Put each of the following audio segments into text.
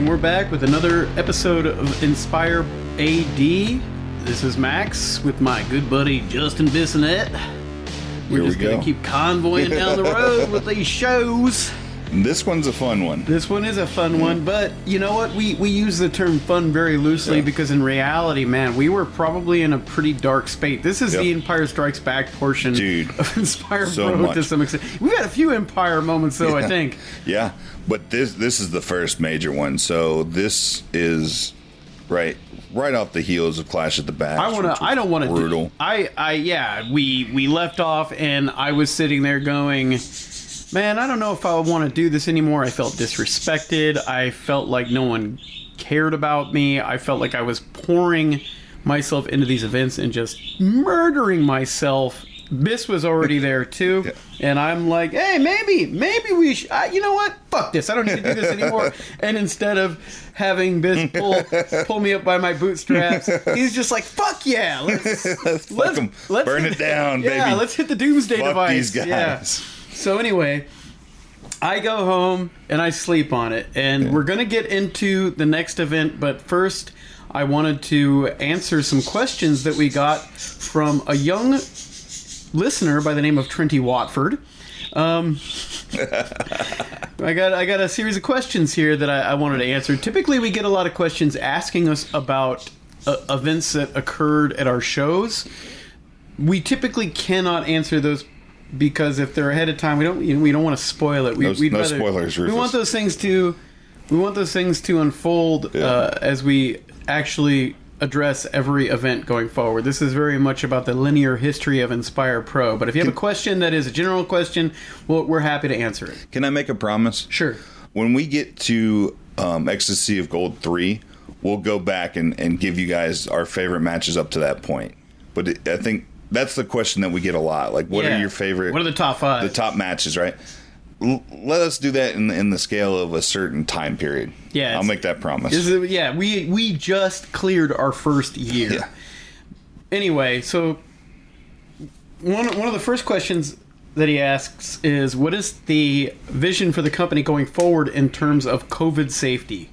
and we're back with another episode of Inspire AD. This is Max with my good buddy Justin Bissonette. We're Here we just gonna go. keep convoying down the road with these shows. This one's a fun one. This one is a fun one, but you know what? We we use the term fun very loosely Yeah. because in reality, man, we were probably in a pretty dark spate. This is Yep. the Empire Strikes Back portion Dude, of Inspire so Pro to some extent. We've had a few Empire moments though, I think. Yeah, but this this is the first major one. So this is right right off the heels of Clash at the Back. I want to. I don't want to. brutal. I. I. Yeah. We. We left off, and I was sitting there going, "Man, I don't know if I would want to do this anymore." I felt disrespected. I felt like no one cared about me. I felt like I was pouring myself into these events and just murdering myself. Biss was already there too, Yeah. and I'm like, "Hey, maybe, maybe we should. I, you know what? Fuck this. I don't need to do this anymore." and instead of having Biss pull pull me up by my bootstraps, he's just like, "Fuck yeah, let's Fuck 'em. Burn hit- it down, baby. yeah, baby. let's hit the doomsday Fuck device. these guys. Yeah. So anyway, I go home and I sleep on it, and we're gonna get into the next event, but first. I wanted to answer some questions that we got from a young listener by the name of Trenty Watford. Um, I got I got a series of questions here that I, I wanted to answer. Typically, we get a lot of questions asking us about uh, events that occurred at our shows. We typically cannot answer those because if they're ahead of time, we don't you know, we don't want to spoil it. We, No- no rather- spoilers, We want those things to we want those things to unfold Yeah. uh, as we actually address every event going forward. This is very much about the linear history of Inspire Pro. But if you have a question that is a general question, well, we're happy to answer it. Can I make a promise? Sure. When we get to um, Ecstasy of Gold three, we'll go back and, and give you guys our favorite matches up to that point. But it, I think that's the question that we get a lot. Like, what Yeah. are your favorite? What are the top five? the top matches, right? L- let us do that in, in the scale of a certain time period. Yeah, I'll make that promise. Is- yeah, we we just cleared our first year. yeah. Anyway, so one one of the first questions that he asks is, "What is the vision for the company going forward in terms of COVID safety?"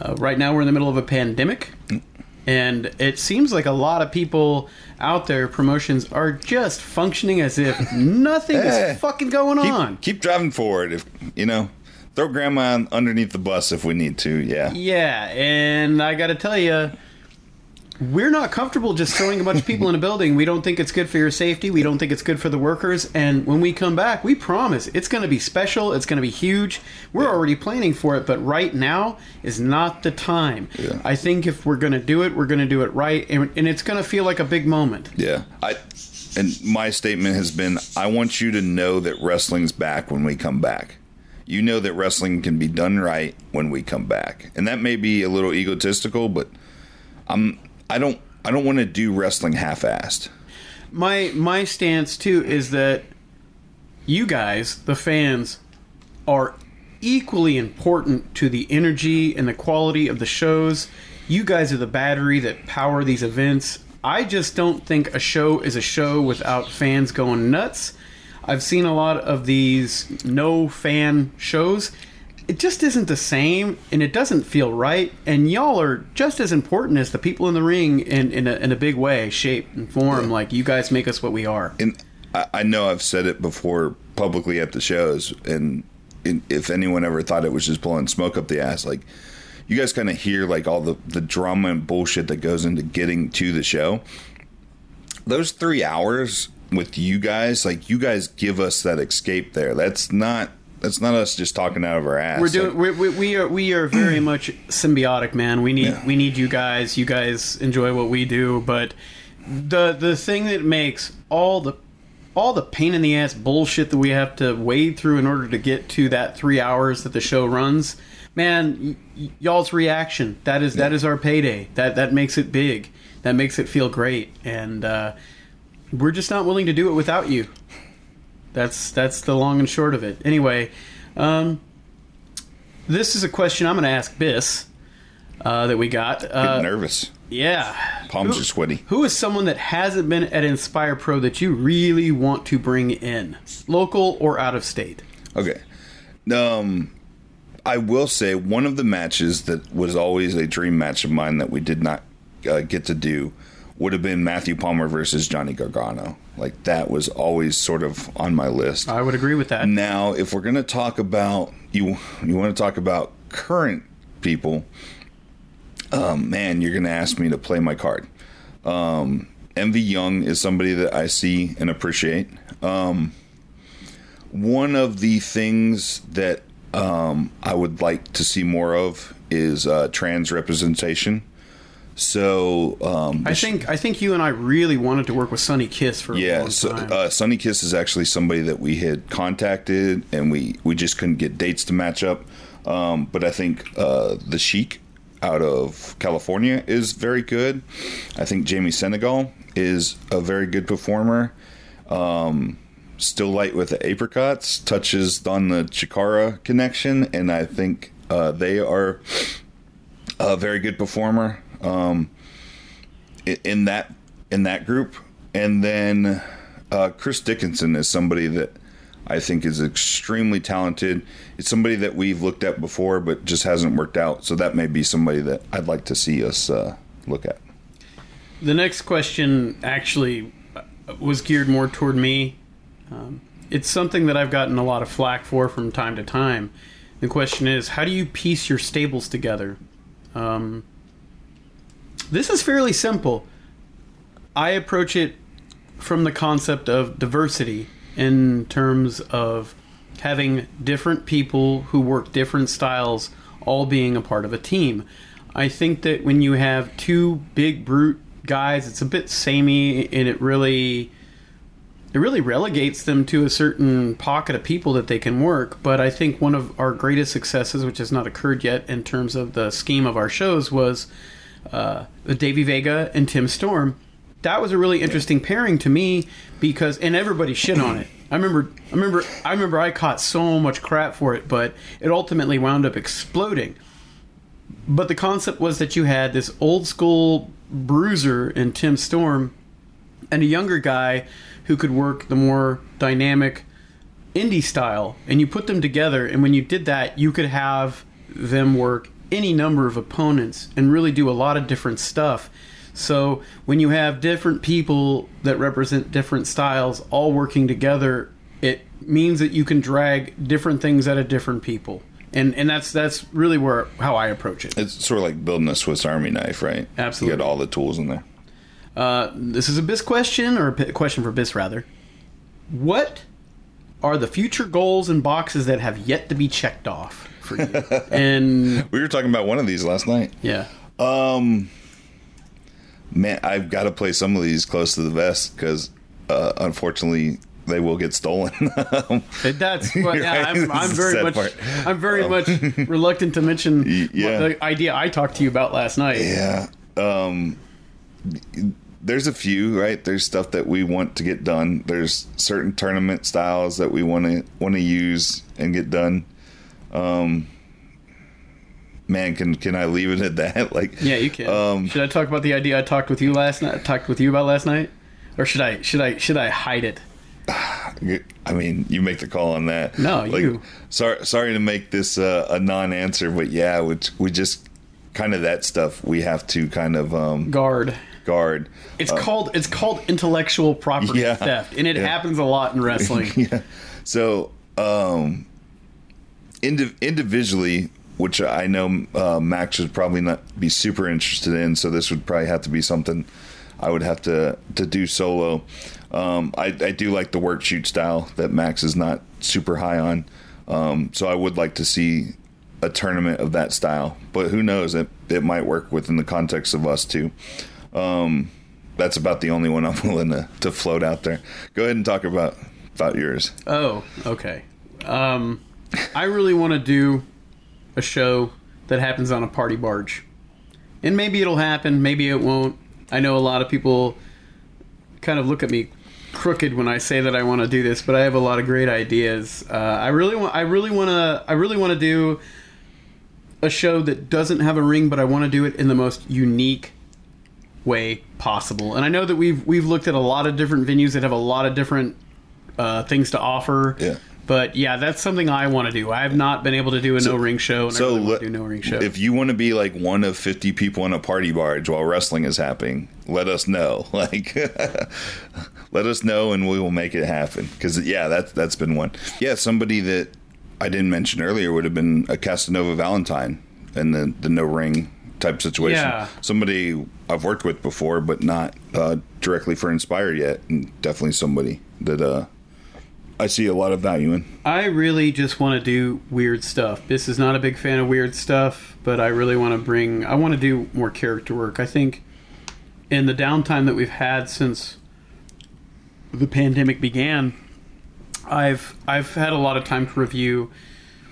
Uh, right now, we're in the middle of a pandemic, and it seems like a lot of people out there, promotions, are just functioning as if nothing Eh. is fucking going on. Keep, keep driving forward. If you know, throw grandma underneath the bus if we need to. Yeah. Yeah, and I got to tell you, we're not comfortable just throwing a bunch of people in a building. We don't think it's good for your safety. We don't think it's good for the workers. And when we come back, we promise it's going to be special. It's going to be huge. We're already planning for it, but right now is not the time. Yeah. I think if we're going to do it, we're going to do it right, and, and it's going to feel like a big moment. Yeah. I and my statement has been I want you to know that wrestling's back when we come back. You know that wrestling can be done right when we come back. And that may be a little egotistical, but I'm I don't I don't want to do wrestling half-assed. my my stance too is that you guys, the fans, are equally important to the energy and the quality of the shows. You guys are the battery that power these events. I just don't think a show is a show without fans going nuts. I've seen a lot of these no fan shows. It just isn't the same and it doesn't feel right. And y'all are just as important as the people in the ring in, in, a, in a big way, shape, and form. Like, you guys make us what we are. and I, I know I've said it before publicly at the shows, and, and if anyone ever thought it was just blowing smoke up the ass, like you guys kind of hear like all the the drama and bullshit that goes into getting to the show. Those three hours with you guys, like you guys give us that escape there. That's not that's not us just talking out of our ass. We're doing. Like, we we, we are. We are very much symbiotic, man. We need. Yeah. We need you guys. You guys enjoy what we do, but the the thing that makes all the all the pain in the ass bullshit that we have to wade through in order to get to that three hours that the show runs, man, y- y- y'all's reaction that is that is our payday. That that makes it big. That makes it feel great, and uh, we're just not willing to do it without you. That's that's the long and short of it. Anyway, um, this is a question I'm going to ask Biss uh, that we got. Uh, nervous. yeah, Palms Who- are sweaty. Who is someone that hasn't been at Inspire Pro that you really want to bring in, local or out of state? Okay. Um, I will say one of the matches that was always a dream match of mine that we did not uh, get to do would have been Matthew Palmer versus Johnny Gargano. Like that was always sort of on my list. I would agree with that. Now, if we're going to talk about you, you want to talk about current people. Um, man, you're going to ask me to play my card. Um, MV Young is somebody that I see and appreciate. Um, one of the things that um, I would like to see more of is uh, trans representation. So um, I think I think you and I really wanted to work with Sonny Kiss for a yeah, long so, uh, Sonny Kiss is actually somebody that we had contacted, and we we just couldn't get dates to match up. Um, but I think uh, the Sheik out of California is very good. I think Jamie Senegal is a very good performer. Um, Still Life with the apricots touches on the Chikara connection, and I think uh, they are a very good performer um, in that in that group. And then uh, Chris Dickinson is somebody that I think is extremely talented. It's somebody that we've looked at before, but just hasn't worked out. So that may be somebody that I'd like to see us uh, look at. The next question actually uh, was geared more toward me. Um, it's something that I've gotten a lot of flack for from time to time. The question is, how do you piece your stables together? Um, this is fairly simple. I approach it from the concept of diversity in terms of having different people who work different styles all being a part of a team. I think that when you have two big brute guys, it's a bit samey and it really it really relegates them to a certain pocket of people that they can work. But I think one of our greatest successes, which has not occurred yet in terms of the scheme of our shows, was uh, Davey Vega and Tim Storm. That was a really interesting pairing to me because, and everybody shit on it. I remember, I remember, I remember. I caught so much crap for it, but it ultimately wound up exploding. But the concept was that you had this old school bruiser in Tim Storm and a younger guy who could work the more dynamic indie style and you put them together and when you did that you could have them work any number of opponents and really do a lot of different stuff so when you have different people that represent different styles all working together it means that you can drag different things out of different people and and that's that's really where how I approach it. It's sort of like building a Swiss Army knife, right? Absolutely. You got all the tools in there. Uh, this is a BIS question, or a question for BIS rather. What are the future goals and boxes that have yet to be checked off for you? and We were talking about one of these last night. yeah, Um, man, I've got to play some of these close to the vest because, uh, unfortunately, they will get stolen. that's well, yeah. I'm, I'm very much part. I'm very much reluctant to mention yeah. the idea I talked to you about last night. yeah. Um, there's a few, right? There's stuff that we want to get done. There's certain tournament styles that we want to want to use and get done. Um, man, can can I leave it at that? Like, Yeah, you can. Um, should I talk about the idea I talked with you last night? Talked with you about last night, or should I should I should I hide it? I mean, you make the call on that. No, you. Sorry, sorry to make this uh, a non-answer, but yeah, we, we just kind of that stuff we have to kind of um, Guard. guard. It's called it's called intellectual property Yeah. theft, and it Yeah. happens a lot in wrestling. yeah. So, um, indi- individually, which I know uh, Max would probably not be super interested in, so this would probably have to be something I would have to to do solo. Um, I, I do like the work shoot style that Max is not super high on, um, so I would like to see a tournament of that style. But who knows? It it might work within the context of us too. Um, that's about the only one I'm willing to, to float out there. Go ahead and talk about about yours. Oh, okay. Um, I really want to do a show that happens on a party barge, and maybe it'll happen, maybe it won't. I know a lot of people kind of look at me crooked when I say that I want to do this, but I have a lot of great ideas. Uh, I really want. I really want to. I really want to do a show that doesn't have a ring, but I want to do it in the most unique way possible. And I know that we've we've looked at a lot of different venues that have a lot of different uh, things to offer. Yeah. But yeah, that's something I want to do. I have not been able to do a no ring show, and I So really want let- to do no ring show. if you want to be like one of 50 people in a party barge while wrestling is happening, let us know. Like, let us know and we will make it happen. Because yeah, that's that's been one. Yeah, somebody that I didn't mention earlier would have been a Casanova Valentine in the the no ring type situation. Yeah. Somebody I've worked with before, but not uh, directly for Inspire yet, and definitely somebody that uh, I see a lot of value in. I really just want to do weird stuff. This is not a big fan of weird stuff, but I really want to bring. I want to do more character work. I think in the downtime that we've had since the pandemic began, I've I've had a lot of time to review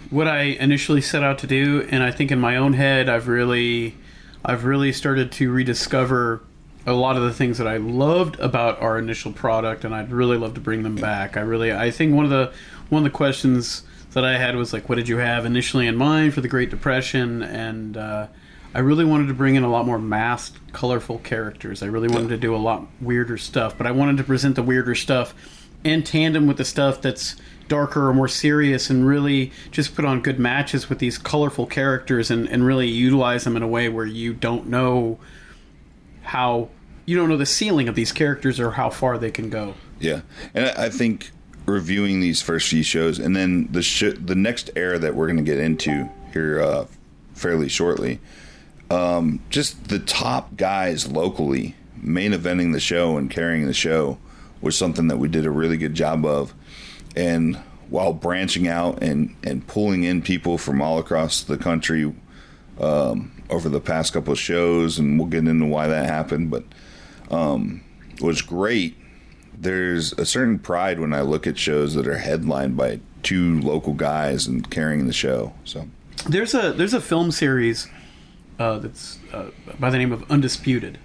what I initially set out to do, and I think in my own head, I've really I've really started to rediscover a lot of the things that I loved about our initial product, and I'd really love to bring them back. I really, I think one of the one of the questions that I had was like, what did you have initially in mind for the Great Depression? And uh, I really wanted to bring in a lot more masked, colorful characters. I really wanted to do a lot weirder stuff, but I wanted to present the weirder stuff in tandem with the stuff that's darker or more serious and really just put on good matches with these colorful characters and, and really utilize them in a way where you don't know how you don't know the ceiling of these characters or how far they can go. Yeah, and I think reviewing these first few shows, and then the sh- the next era that we're going to get into here uh, fairly shortly, um, just the top guys locally main eventing the show and carrying the show was something that we did a really good job of, and while branching out and and pulling in people from all across the country um, over the past couple of shows, and we'll get into why that happened, but um, was great there's a certain pride when I look at shows that are headlined by two local guys and carrying the show. So There's a there's a film series uh, that's uh, by the name of Undisputed,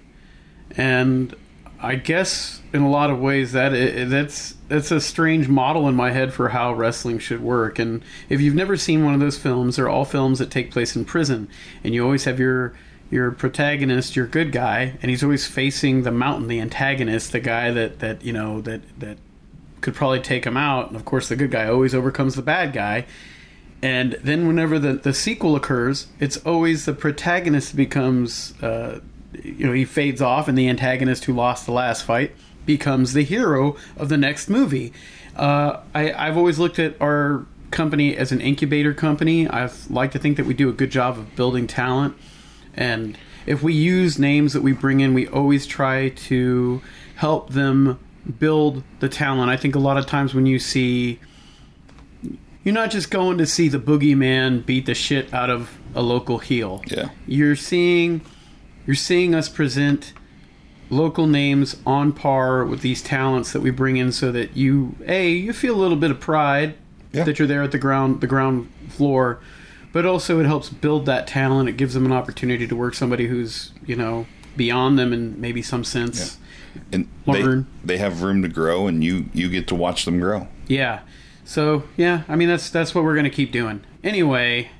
and I guess in a lot of ways that i that's that's a strange model in my head for how wrestling should work. And if you've never seen one of those films, they're all films that take place in prison, and you always have your your protagonist, your good guy, and he's always facing the mountain, the antagonist, the guy that that you know that that could probably take him out. And of course, the good guy always overcomes the bad guy. And then whenever the, the sequel occurs, it's always the protagonist becomes, uh, you know, he fades off, and the antagonist who lost the last fight becomes the hero of the next movie. Uh, I, I've always looked at our company as an incubator company. I like to think that we do a good job of building talent. And if we use names that we bring in, we always try to help them build the talent. I think a lot of times when you see you're not just going to see the boogeyman beat the shit out of a local heel. Yeah. You're seeing you're seeing us present local names on par with these talents that we bring in so that you a you feel a little bit of pride Yeah. that you're there at the ground the ground floor but also it helps build that talent it gives them an opportunity to work somebody who's you know beyond them in maybe some sense and they Learn. they have room to grow, and you you get to watch them grow. Yeah. So yeah, I mean that's that's what we're gonna keep doing. Anyway,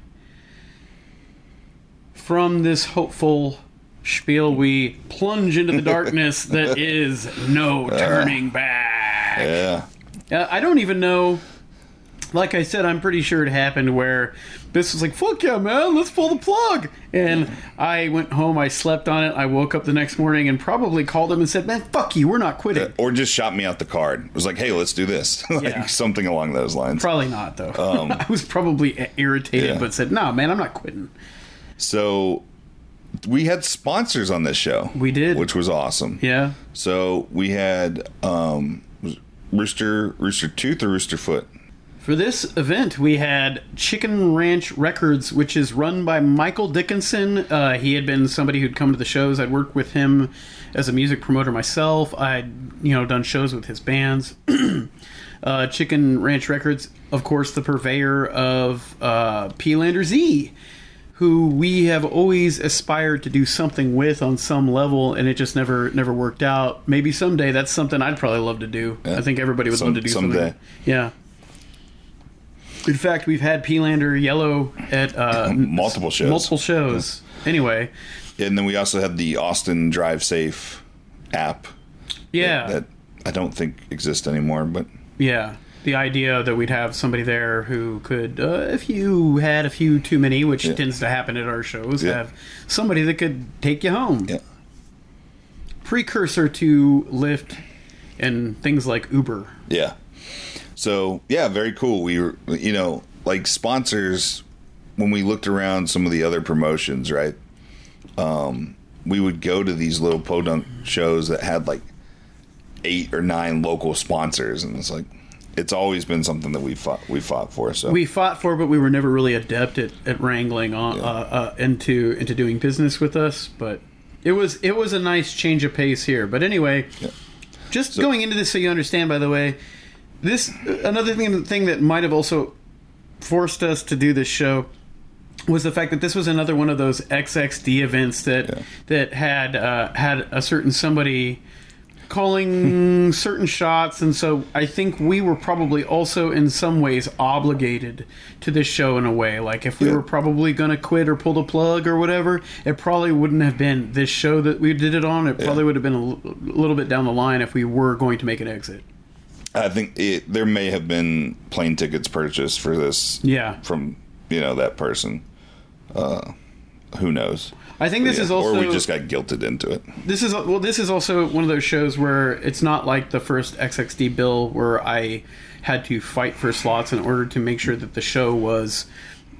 from this hopeful spiel, we plunge into the darkness that is no turning back. Yeah, Uh, I don't even know. Like I said, I'm pretty sure it happened where this was like, "Fuck yeah, man, let's pull the plug." And I went home, I slept on it, I woke up the next morning, and probably called him and said, "Man, fuck you, we're not quitting." or just shot me out the card. It was like, hey, let's do this, like Yeah. something along those lines. Probably not though. I was probably irritated, Um, Yeah. but said, "No, man, I'm not quitting." So we had sponsors on this show. We did. which was awesome. Yeah. So we had um, Rooster Rooster Tooth or Rooster Foot. For this event, we had Chicken Ranch Records, which is run by Michael Dickinson. Uh, he had been somebody who'd come to the shows. I'd worked with him as a music promoter myself. I'd you know done shows with his bands. uh, Chicken Ranch Records, of course, the purveyor of uh, P-Lander Z, who we have always aspired to do something with on some level, and it just never never worked out. Maybe someday that's something I'd probably love to do. Yeah. I think everybody would Some- love to do someday. something. Yeah. In fact, we've had P-Lander Yellow at uh, Multiple shows. Multiple shows. Anyway, And then we also had the Austin Drive Safe app yeah, that I don't think exists anymore, but yeah. the idea that we'd have somebody there who could, uh, if you had a few too many, which Yeah. tends to happen at our shows, Yeah. have somebody that could take you home. Yeah. Precursor to Lyft and things like Uber. Yeah. So yeah, very cool. We were, you know, like sponsors. When we looked around some of the other promotions, right? Um, we would go to these little podunk shows that had like eight or nine local sponsors, and it's like it's always been something that we fought we fought for. So We fought for, but we were never really adept at, at wrangling on, Yeah. uh, uh, into into doing business with us. But it was it was a nice change of pace here. But anyway, Yeah. just going into this so you understand. By the way, this another thing thing that might have also forced us to do this show was the fact that this was another one of those XXD events that Yeah. that had uh, had a certain somebody calling certain shots, and so I think we were probably also in some ways obligated to this show in a way. Like if we Yeah. were probably going to quit or pull the plug or whatever, it probably wouldn't have been this show that we did it on. It probably would have been a l- little bit down the line if we were going to make an exit. I think it, there may have been plane tickets purchased for this. Yeah. From you know that person. Uh, who knows? I think this Yeah. is also or we just got guilted into it. this is well this is also one of those shows where it's not like the first xxd bill where i had to fight for slots in order to make sure that the show was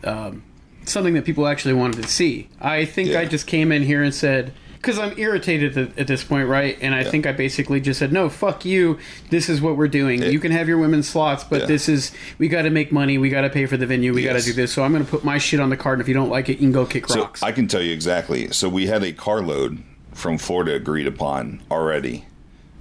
um, something that people actually wanted to see i think i just came in here and said because i'm irritated at, at this point right and i Yeah. think i basically just said no fuck you this is what we're doing you can have your women's slots but Yeah. this is we got to make money we got to pay for the venue we got to do this so i'm going to put my shit on the card and if you don't like it you can go kick So rocks I can tell you exactly. So we had a carload from Florida agreed upon already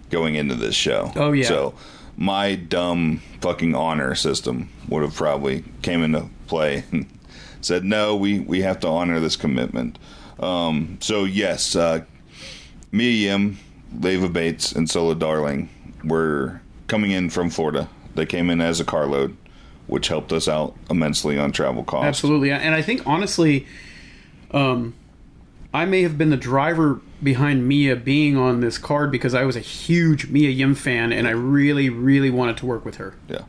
going into this show. Oh, yeah. So my dumb fucking honor system would have probably came into play and said no, we we have to honor this commitment. Um, so yes, uh, Mia Yim, Leva Bates, and Solo Darling were coming in from Florida. They came in as a carload, which helped us out immensely on travel costs. Absolutely, and I think honestly, um, I may have been the driver behind Mia being on this card because I was a huge Mia Yim fan, and I really, really wanted to work with her. Yeah.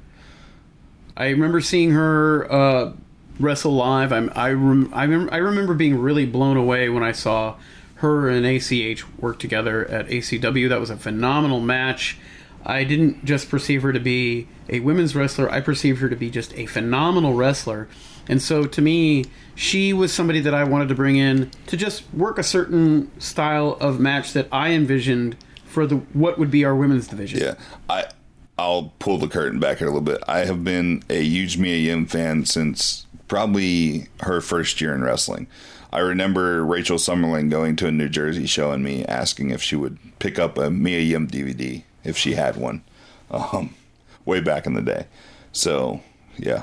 I remember seeing her uh, wrestle live. I'm, I rem, I, rem, I remember being really blown away when I saw her and ACH work together at ACW. That was a phenomenal match. I didn't just perceive her to be a women's wrestler. I perceived her to be just a phenomenal wrestler. And so to me, she was somebody that I wanted to bring in to just work a certain style of match that I envisioned for the what would be our women's division. Yeah, I I'll pull the curtain back here a little bit. I have been a huge Mia Yim fan since probably her first year in wrestling. I remember Rachel Summerlyn going to a New Jersey show and me asking if she would pick up a Mia Yim DVD if she had one, um, way back in the day. So yeah,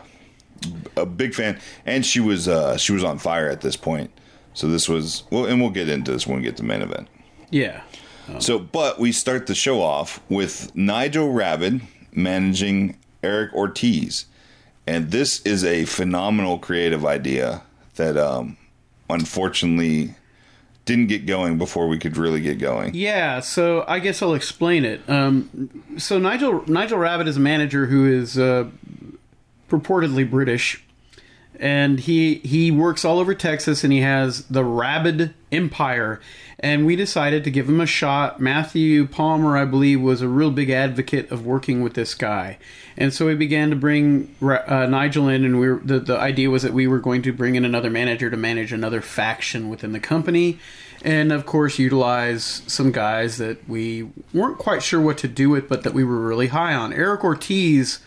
a big fan, and she was uh, she was on fire at this point. So this was well, and we'll get into this when we get to the main event. Yeah. So, but we start the show off with Nigel Rabid managing Eric Ortiz. And this is a phenomenal creative idea that um, unfortunately didn't get going before we could really get going. Yeah, so I guess I'll explain it. Um, so Nigel Nigel Rabid is a manager who is uh, purportedly British, and he he works all over Texas, and he has the Rabid Empire. And we decided to give him a shot. Matthew Palmer, I believe, was a real big advocate of working with this guy, and so we began to bring uh, Nigel in. And we were, the the idea was that we were going to bring in another manager to manage another faction within the company and of course utilize some guys that we weren't quite sure what to do with but that we were really high on eric ortiz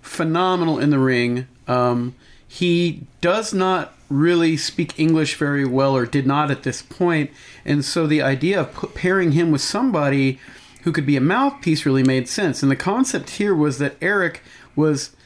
phenomenal in the ring um, he does not really speak english very well or did not at this point and so the idea of pairing him with somebody who could be a mouthpiece really made sense and the concept here was that eric was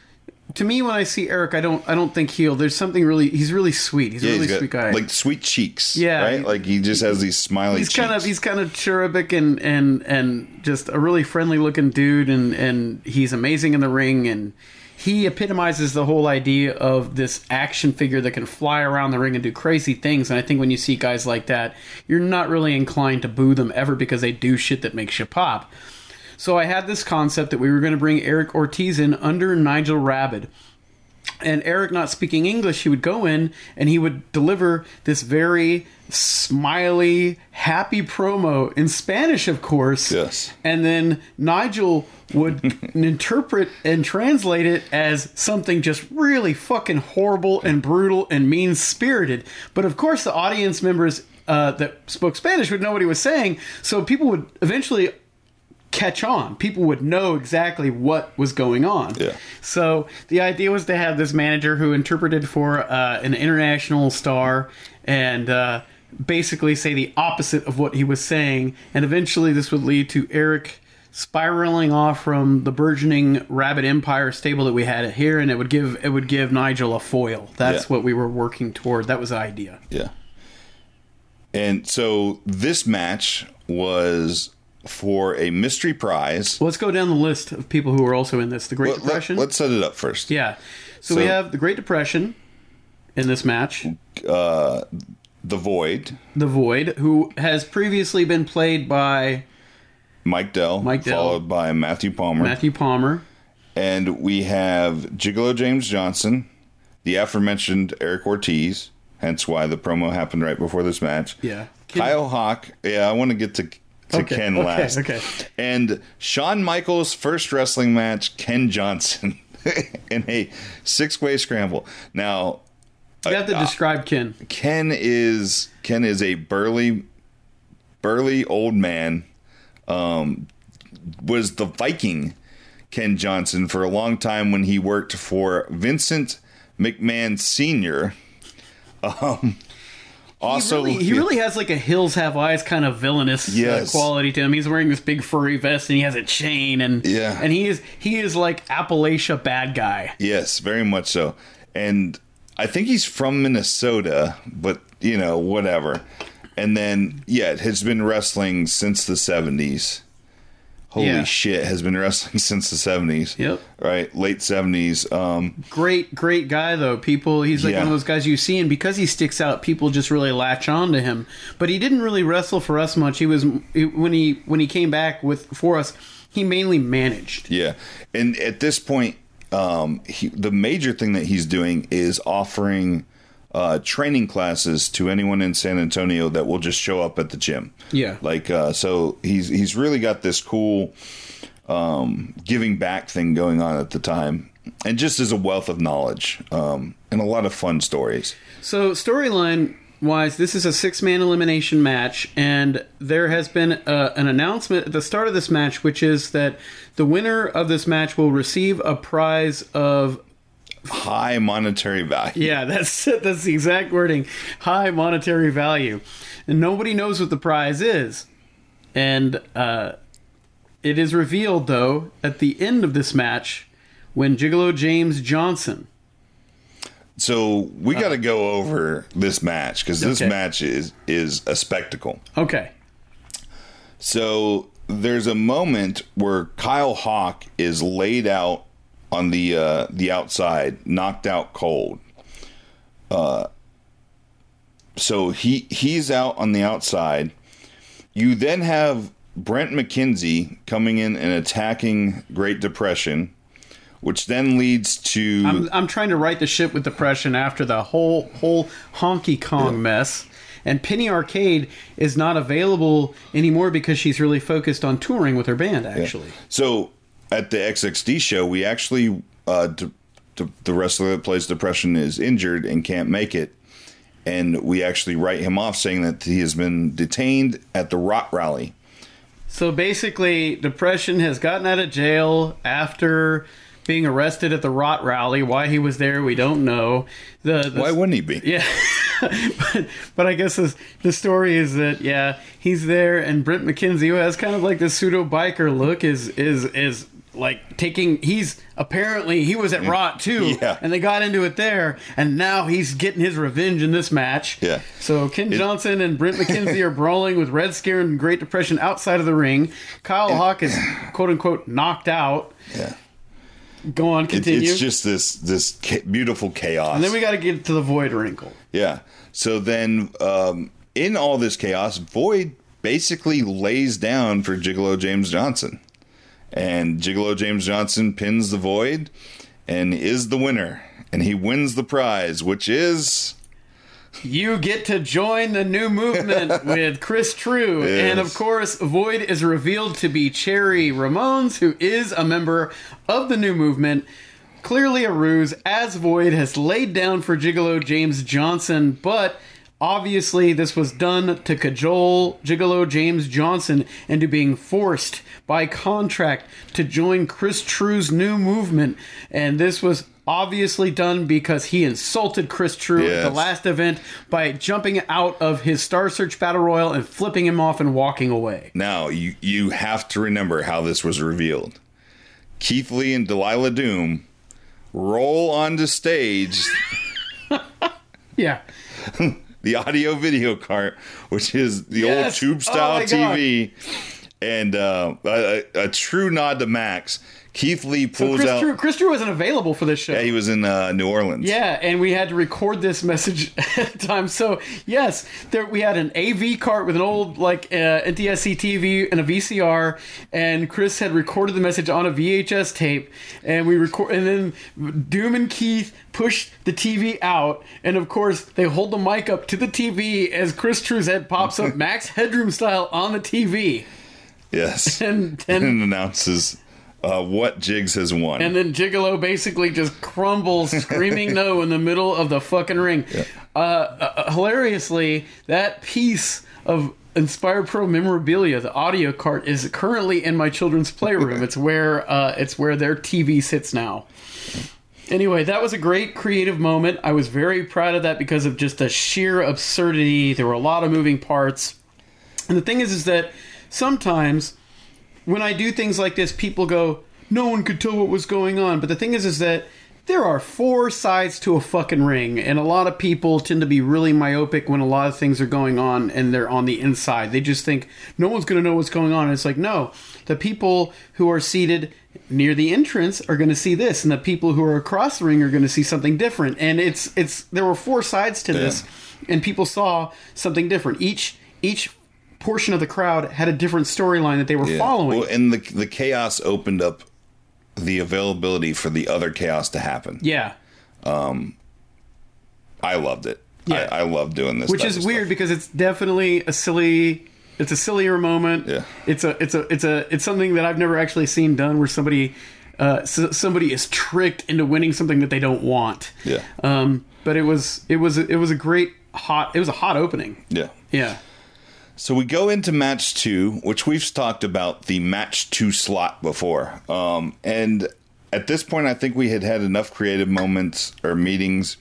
to me when i see eric i don't i don't think he'll there's something really he's really sweet he's a really he's got, sweet guy like sweet cheeks. Yeah. right. Like he just has these smiley. he's cheeks. kind of he's kind of cherubic and and and just a really friendly looking dude and and he's amazing in the ring and he epitomizes the whole idea of this action figure that can fly around the ring and do crazy things and i think when you see guys like that you're not really inclined to boo them ever because they do shit that makes you pop So I had this concept that we were going to bring Eric Ortiz in under Nigel Rabid. And Eric, not speaking English, he would go in and he would deliver this very smiley, happy promo in Spanish, of course. Yes. And then Nigel would interpret and translate it as something just really fucking horrible and brutal and mean spirited. But of course, the audience members uh, that spoke Spanish would know what he was saying, so people would eventually catch on. People would know exactly what was going on. Yeah. So the idea was to have this manager who interpreted for uh, an international star and uh, basically say the opposite of what he was saying, and eventually this would lead to Eric spiraling off from the burgeoning Rabid Empire stable that we had here, and it would give it would give Nigel a foil. That's Yeah. what we were working toward. That was the idea. Yeah. And so this match was for a mystery prize. Let's go down the list of people who are also in this. The Great Let- Depression. Let, us set it up first. yeah. So, we have the Great Depression in this match. Uh, The Void, The Void, who has previously been played by Mike Dell, Mike Dell. followed by Matthew Palmer. Matthew Palmer. and we have Gigolo James Johnson, the aforementioned Eric Ortiz, hence why the promo happened right before this match. Yeah. Kyle Hawk. Yeah, I want to get to to Okay, Ken okay, last. okay. And Shawn Michaels' first wrestling match, Ken Johnson, in a six way scramble. Now, You have to uh, describe Ken. Ken is Ken is a burly, burly old man. Um, was the Viking Ken Johnson for a long time when he worked for Vincent McMahon Senior. Um, also, he really, he really has like a hills have eyes kind of villainous uh, quality to him. He's wearing this big furry vest and he has a chain and Yeah. and he is he is like Appalachia bad guy. Yes, very much so. And I think he's from Minnesota, but you know, whatever. And then yeah, it has been wrestling since the 70s. Holy Yeah. shit, has been wrestling since the 70s. Yep. Right, late 70s. Um Great, great guy though. People, he's like Yeah. one of those guys you see, and because he sticks out, people just really latch on to him. But he didn't really wrestle for us much. He was when he when he came back with for us, he mainly managed. yeah. And at this point um he, the major thing that he's doing is offering uh, training classes to anyone in San Antonio that will just show up at the gym. Yeah. Like uh, so he's he's really got this cool um, giving back thing going on at the time, and just as a wealth of knowledge um, and a lot of fun stories. So storyline wise, this is a six man elimination match, and there has been uh, an announcement at the start of this match, which is that the winner of this match will receive a prize of High monetary value. yeah, that's that's the exact wording, high monetary value, and nobody knows what the prize is, and uh, it is revealed though at the end of this match when Gigolo James Johnson. So we got to go over this match because this Okay. match is is a spectacle. Okay, So there's a moment where Kyle Hawk is laid out on the uh, the outside, knocked out cold. Uh, so he he's out on the outside. You then have Brent McKenzie coming in and attacking Great Depression, which then leads to I'm, I'm trying to right the ship with depression after the whole whole honky Kong mess. And Penny Arcade is not available anymore because she's really focused on touring with her band. Actually, So at the XXD show, we actually uh, d- d- the wrestler that plays Depression is injured and can't make it, and we actually write him off saying that he has been detained at the Rot Rally. so basically, depression has gotten out of jail after being arrested at the Rot Rally. Why he was there, we don't know. The, the Why wouldn't he be? Yeah, but, but I guess the, the story is that yeah, he's there, and Brent McKenzie, who has kind of like this pseudo biker look, is is is like taking. He's apparently he was at Rot too, Yeah. and they got into it there, and now he's getting his revenge in this match. Yeah. So Ken Johnson and Brent McKenzie are brawling with Red Scare and Great Depression outside of the ring. Kyle Hawk is quote unquote knocked out. Yeah. Go on, It- continue. it's just this this beautiful chaos. and then we got to get to the Void wrinkle. Yeah. So then, um, in all this chaos, Void basically lays down for Gigolo James Johnson, And Gigolo James Johnson pins the Void and is the winner. And he wins the prize, which is. You get to join the new movement with Chris True. Yes. And of course, Void is revealed to be Cherry Ramones, who is a member of the new movement. Clearly a ruse, as Void has laid down for Gigolo James Johnson, but obviously this was done to cajole Gigolo James Johnson into being forced by contract to join Chris True's new movement. And this was obviously done because he insulted Chris True at the last event by jumping out of his Star Search Battle Royal and flipping him off and walking away. Now, you, you have to remember how this was revealed. Keith Lee and Delilah Doom roll onto stage Yeah. the audio video cart, which is the Yes. old tube Oh style God. TV, and uh, a a true nod to Max. Keith Lee So pulls Chris out. Drew, Chris Drew wasn't available for this show. yeah, he was in uh, New Orleans. Yeah, and we had to record this message at the time. So yes, there we had an AV cart with an old like uh, NTSC TV and a VCR, and Chris had recorded the message on a VHS tape, and we record, and then Doom and Keith push the TV out, and of course they hold the mic up to the TV as Chris Drew's head pops up, Max Headroom style, on the TV, Yes. and and and. announces uh, what Jigs has won. And then Gigolo basically just crumbles, screaming no in the middle of the fucking ring. Uh, uh, hilariously, that piece of Inspire Pro memorabilia, the audio cart, is currently in my children's playroom. it's where uh, it's where their TV sits now. Anyway, that was a great creative moment. I was very proud of that because of just the sheer absurdity. There were a lot of moving parts. And the thing is, is that sometimes when I do things like this, people go, "No one could tell what was going on." But the thing is, is that there are four sides to a fucking ring, and a lot of people tend to be really myopic when a lot of things are going on and they're on the inside. They just think no one's going to know what's going on. And it's like, no, the people who are seated near the entrance are going to see this, and the people who are across the ring are going to see something different. And it's it's there were four sides to this, and people saw something different. Each each portion of the crowd had a different storyline that they were Yeah. following. Well, and the the chaos opened up the availability for the other chaos to happen. yeah. Um, I loved it. Yeah. I, I love doing this, Which is weird stuff. because it's definitely a silly it's a sillier moment. Yeah. It's a it's a it's a it's something that I've never actually seen done where somebody uh, s- somebody is tricked into winning something that they don't want. Yeah. Um, but it was it was it was a great hot it was a hot opening. Yeah. Yeah. So we go into match two, which we've talked about the match two slot before. Um, and at this point, I think we had had enough creative moments or meetings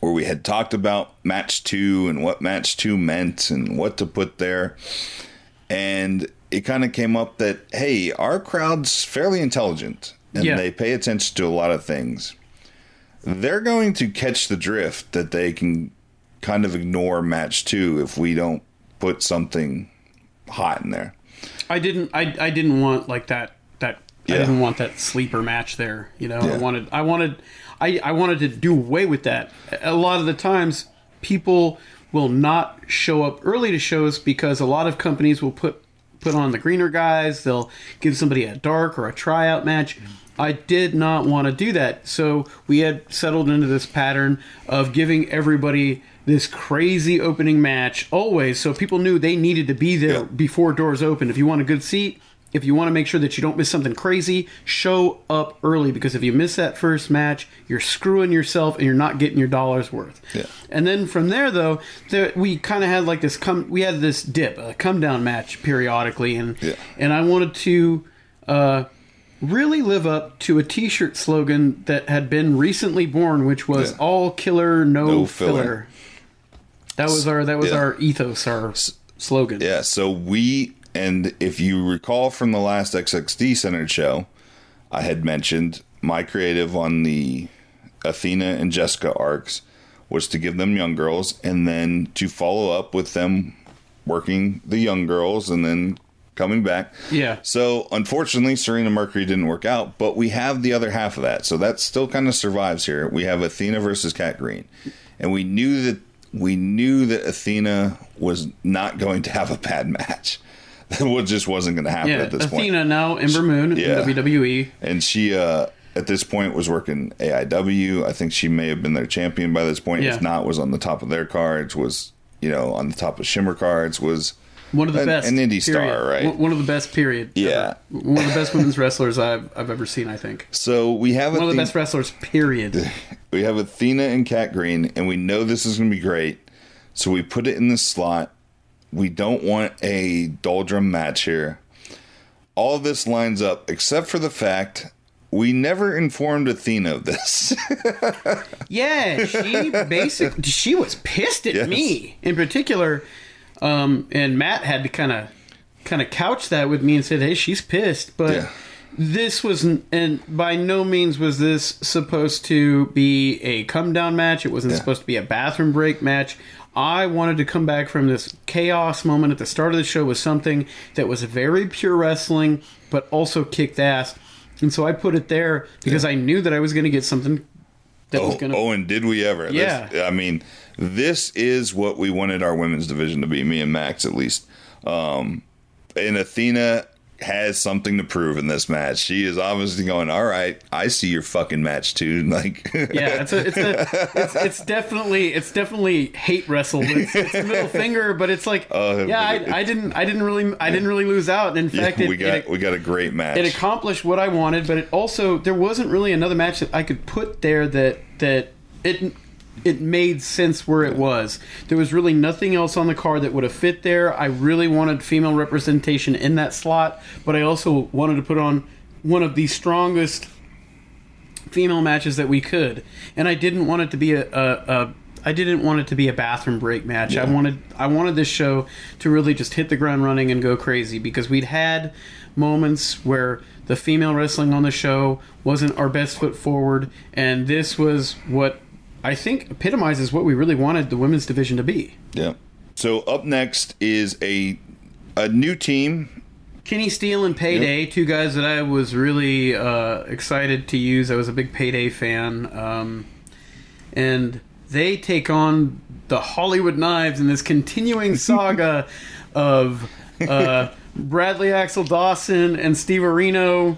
where we had talked about match two and what match two meant and what to put there. And it kind of came up that, hey, our crowd's fairly intelligent and Yeah. they pay attention to a lot of things. They're going to catch the drift that they can kind of ignore match two if we don't put something hot in there. I didn't I I didn't want like that that I didn't want that sleeper match there. You know, I wanted I wanted I I wanted to do away with that. A lot of the times people will not show up early to shows because a lot of companies will put put on the greener guys, they'll give somebody a dark or a tryout match. I did not want to do that. So we had settled into this pattern of giving everybody this crazy opening match always so people knew they needed to be there Yeah. before doors open. If you want a good seat, if you want to make sure that you don't miss something crazy, show up early because if you miss that first match, you're screwing yourself and you're not getting your dollars worth. Yeah. And then from there, though, there, we kind of had like this come. We had this dip, a come down match periodically, and Yeah. and I wanted to uh, really live up to a T-shirt slogan that had been recently born, which was Yeah. "All killer, no, No filler. filler. That was our that was Yeah. our ethos, our s- slogan. Yeah, so we and if you recall from the last XXD centered show, I had mentioned my creative on the Athena and Jessica arcs was to give them young girls and then to follow up with them working the young girls and then coming back. Yeah. So unfortunately, Serena Mercury didn't work out, but we have the other half of that. So that still kind of survives here. We have Athena versus Cat Green, and we knew that we knew that Athena was not going to have a bad match. It just wasn't going to happen Yeah, at this Athena point. now Ember Moon Yeah. in. WWE. And she, uh, at this point, was working AIW. I think she may have been their champion by this point. Yeah. If not, was on the top of their cards. Was you know on the top of Shimmer cards. Was One of the An- best, an indie star, right? One- of the best, period. Yeah. ever. one of the best women's wrestlers I've I've ever seen. I think so we have one of the best wrestlers, period. we have Athena and Cat Green, and we know this is going to be great. So we put it in the slot. We don't want a doldrum match here. All this lines up, except for the fact we never informed Athena of this. Yeah, she basically She was pissed at Yes. me in particular, um, and Matt had to kind of kind of couch that with me and said, "Hey, she's pissed," but. Yeah. This was, and by no means was this supposed to be a come down match. It wasn't Yeah. supposed to be a bathroom break match. I wanted to come back from this chaos moment at the start of the show with something that was very pure wrestling, but also kicked ass. And so I put it there because I knew that I was going to get something that was oh, going to. oh, and did we ever? Yeah. I mean, this is what we wanted our women's division to be, me and Max at least. Um, and Athena has something to prove in this match. She is obviously going, all right, I see your fucking match too. Like, yeah, it's a, it's a, it's, it's definitely, it's definitely hate wrestle. It's, it's middle finger, but it's like, Uh, yeah, I, I didn't, I didn't really, I didn't really lose out. And in yeah, fact, it, we got it, we got a great match. it accomplished what I wanted, but it also there wasn't really another match that I could put there that that it it made sense where it was. There was really nothing else on the card that would have fit there. I really wanted female representation in that slot, but I also wanted to put on one of the strongest female matches that we could, and I didn't want it to be a. a, a I didn't want it to be a bathroom break match. I wanted I wanted this show to really just hit the ground running and go crazy because we'd had moments where the female wrestling on the show wasn't our best foot forward, and this was what I think epitomizes what we really wanted the women's division to be. yeah. So up next is a a new team. Kenny Steele and Payday, two guys that I was really uh, excited to use. I was a big Payday fan. Um, and they take on the Hollywood Knives in this continuing saga of uh, Bradley Axel Dawson and Steve Areno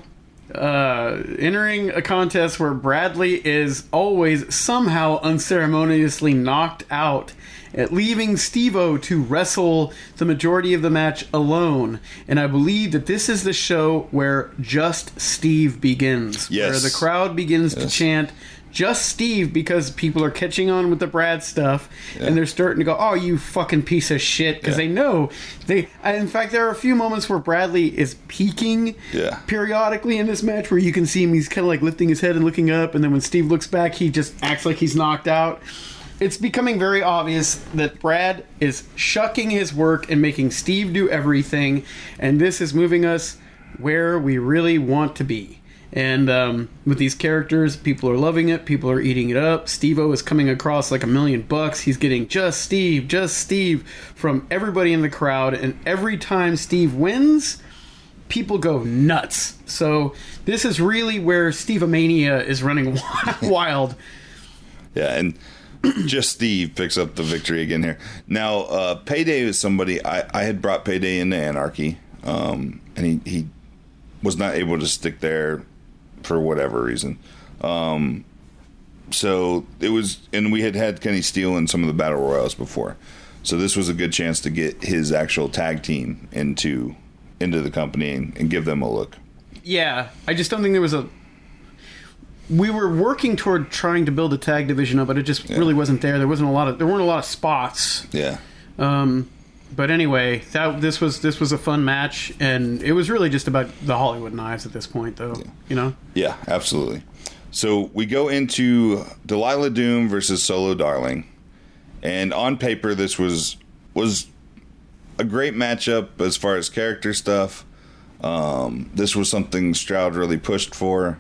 uh, entering a contest where Bradley is always somehow unceremoniously knocked out, at leaving Steve-O to wrestle the majority of the match alone. And I believe that this is the show where just Steve begins, Yes. where the crowd begins to chant just Steve because people are catching on with the Brad stuff and they're starting to go, "Oh, you fucking piece of shit," because Yeah. they know they. In fact, there are a few moments where Bradley is peeking Yeah. periodically in this match where you can see him. He's kind of like lifting his head and looking up, and then when Steve looks back, he just acts like he's knocked out. It's becoming very obvious that Brad is shucking his work and making Steve do everything, and this is moving us where we really want to be. And um, with these characters, people are loving it. People are eating it up. Steve-O is coming across like a million bucks. He's getting just Steve, just Steve from everybody in the crowd. And every time Steve wins, people go nuts. So this is really where Steve-O-Mania is running wild. Yeah, and just Steve picks up the victory again here. Now, uh, Payday is somebody I, I had brought Payday into Anarchy, um, and he, he was not able to stick there for whatever reason. Um, so it was, and we had had Kenny Steele in some of the battle royals before, so this was a good chance to get his actual tag team into into the company and, and give them a look. Yeah, I just don't think there was a. We were working toward trying to build a tag division up, but it just really wasn't there. There wasn't a lot of there weren't a lot of spots. Yeah, Um, but anyway, that this was this was a fun match, and it was really just about the Hollywood Knives at this point, though. You know, Yeah, absolutely. So we go into Delilah Doom versus Solo Darling, and on paper this was was a great matchup as far as character stuff. Um, this was something Stroud really pushed for.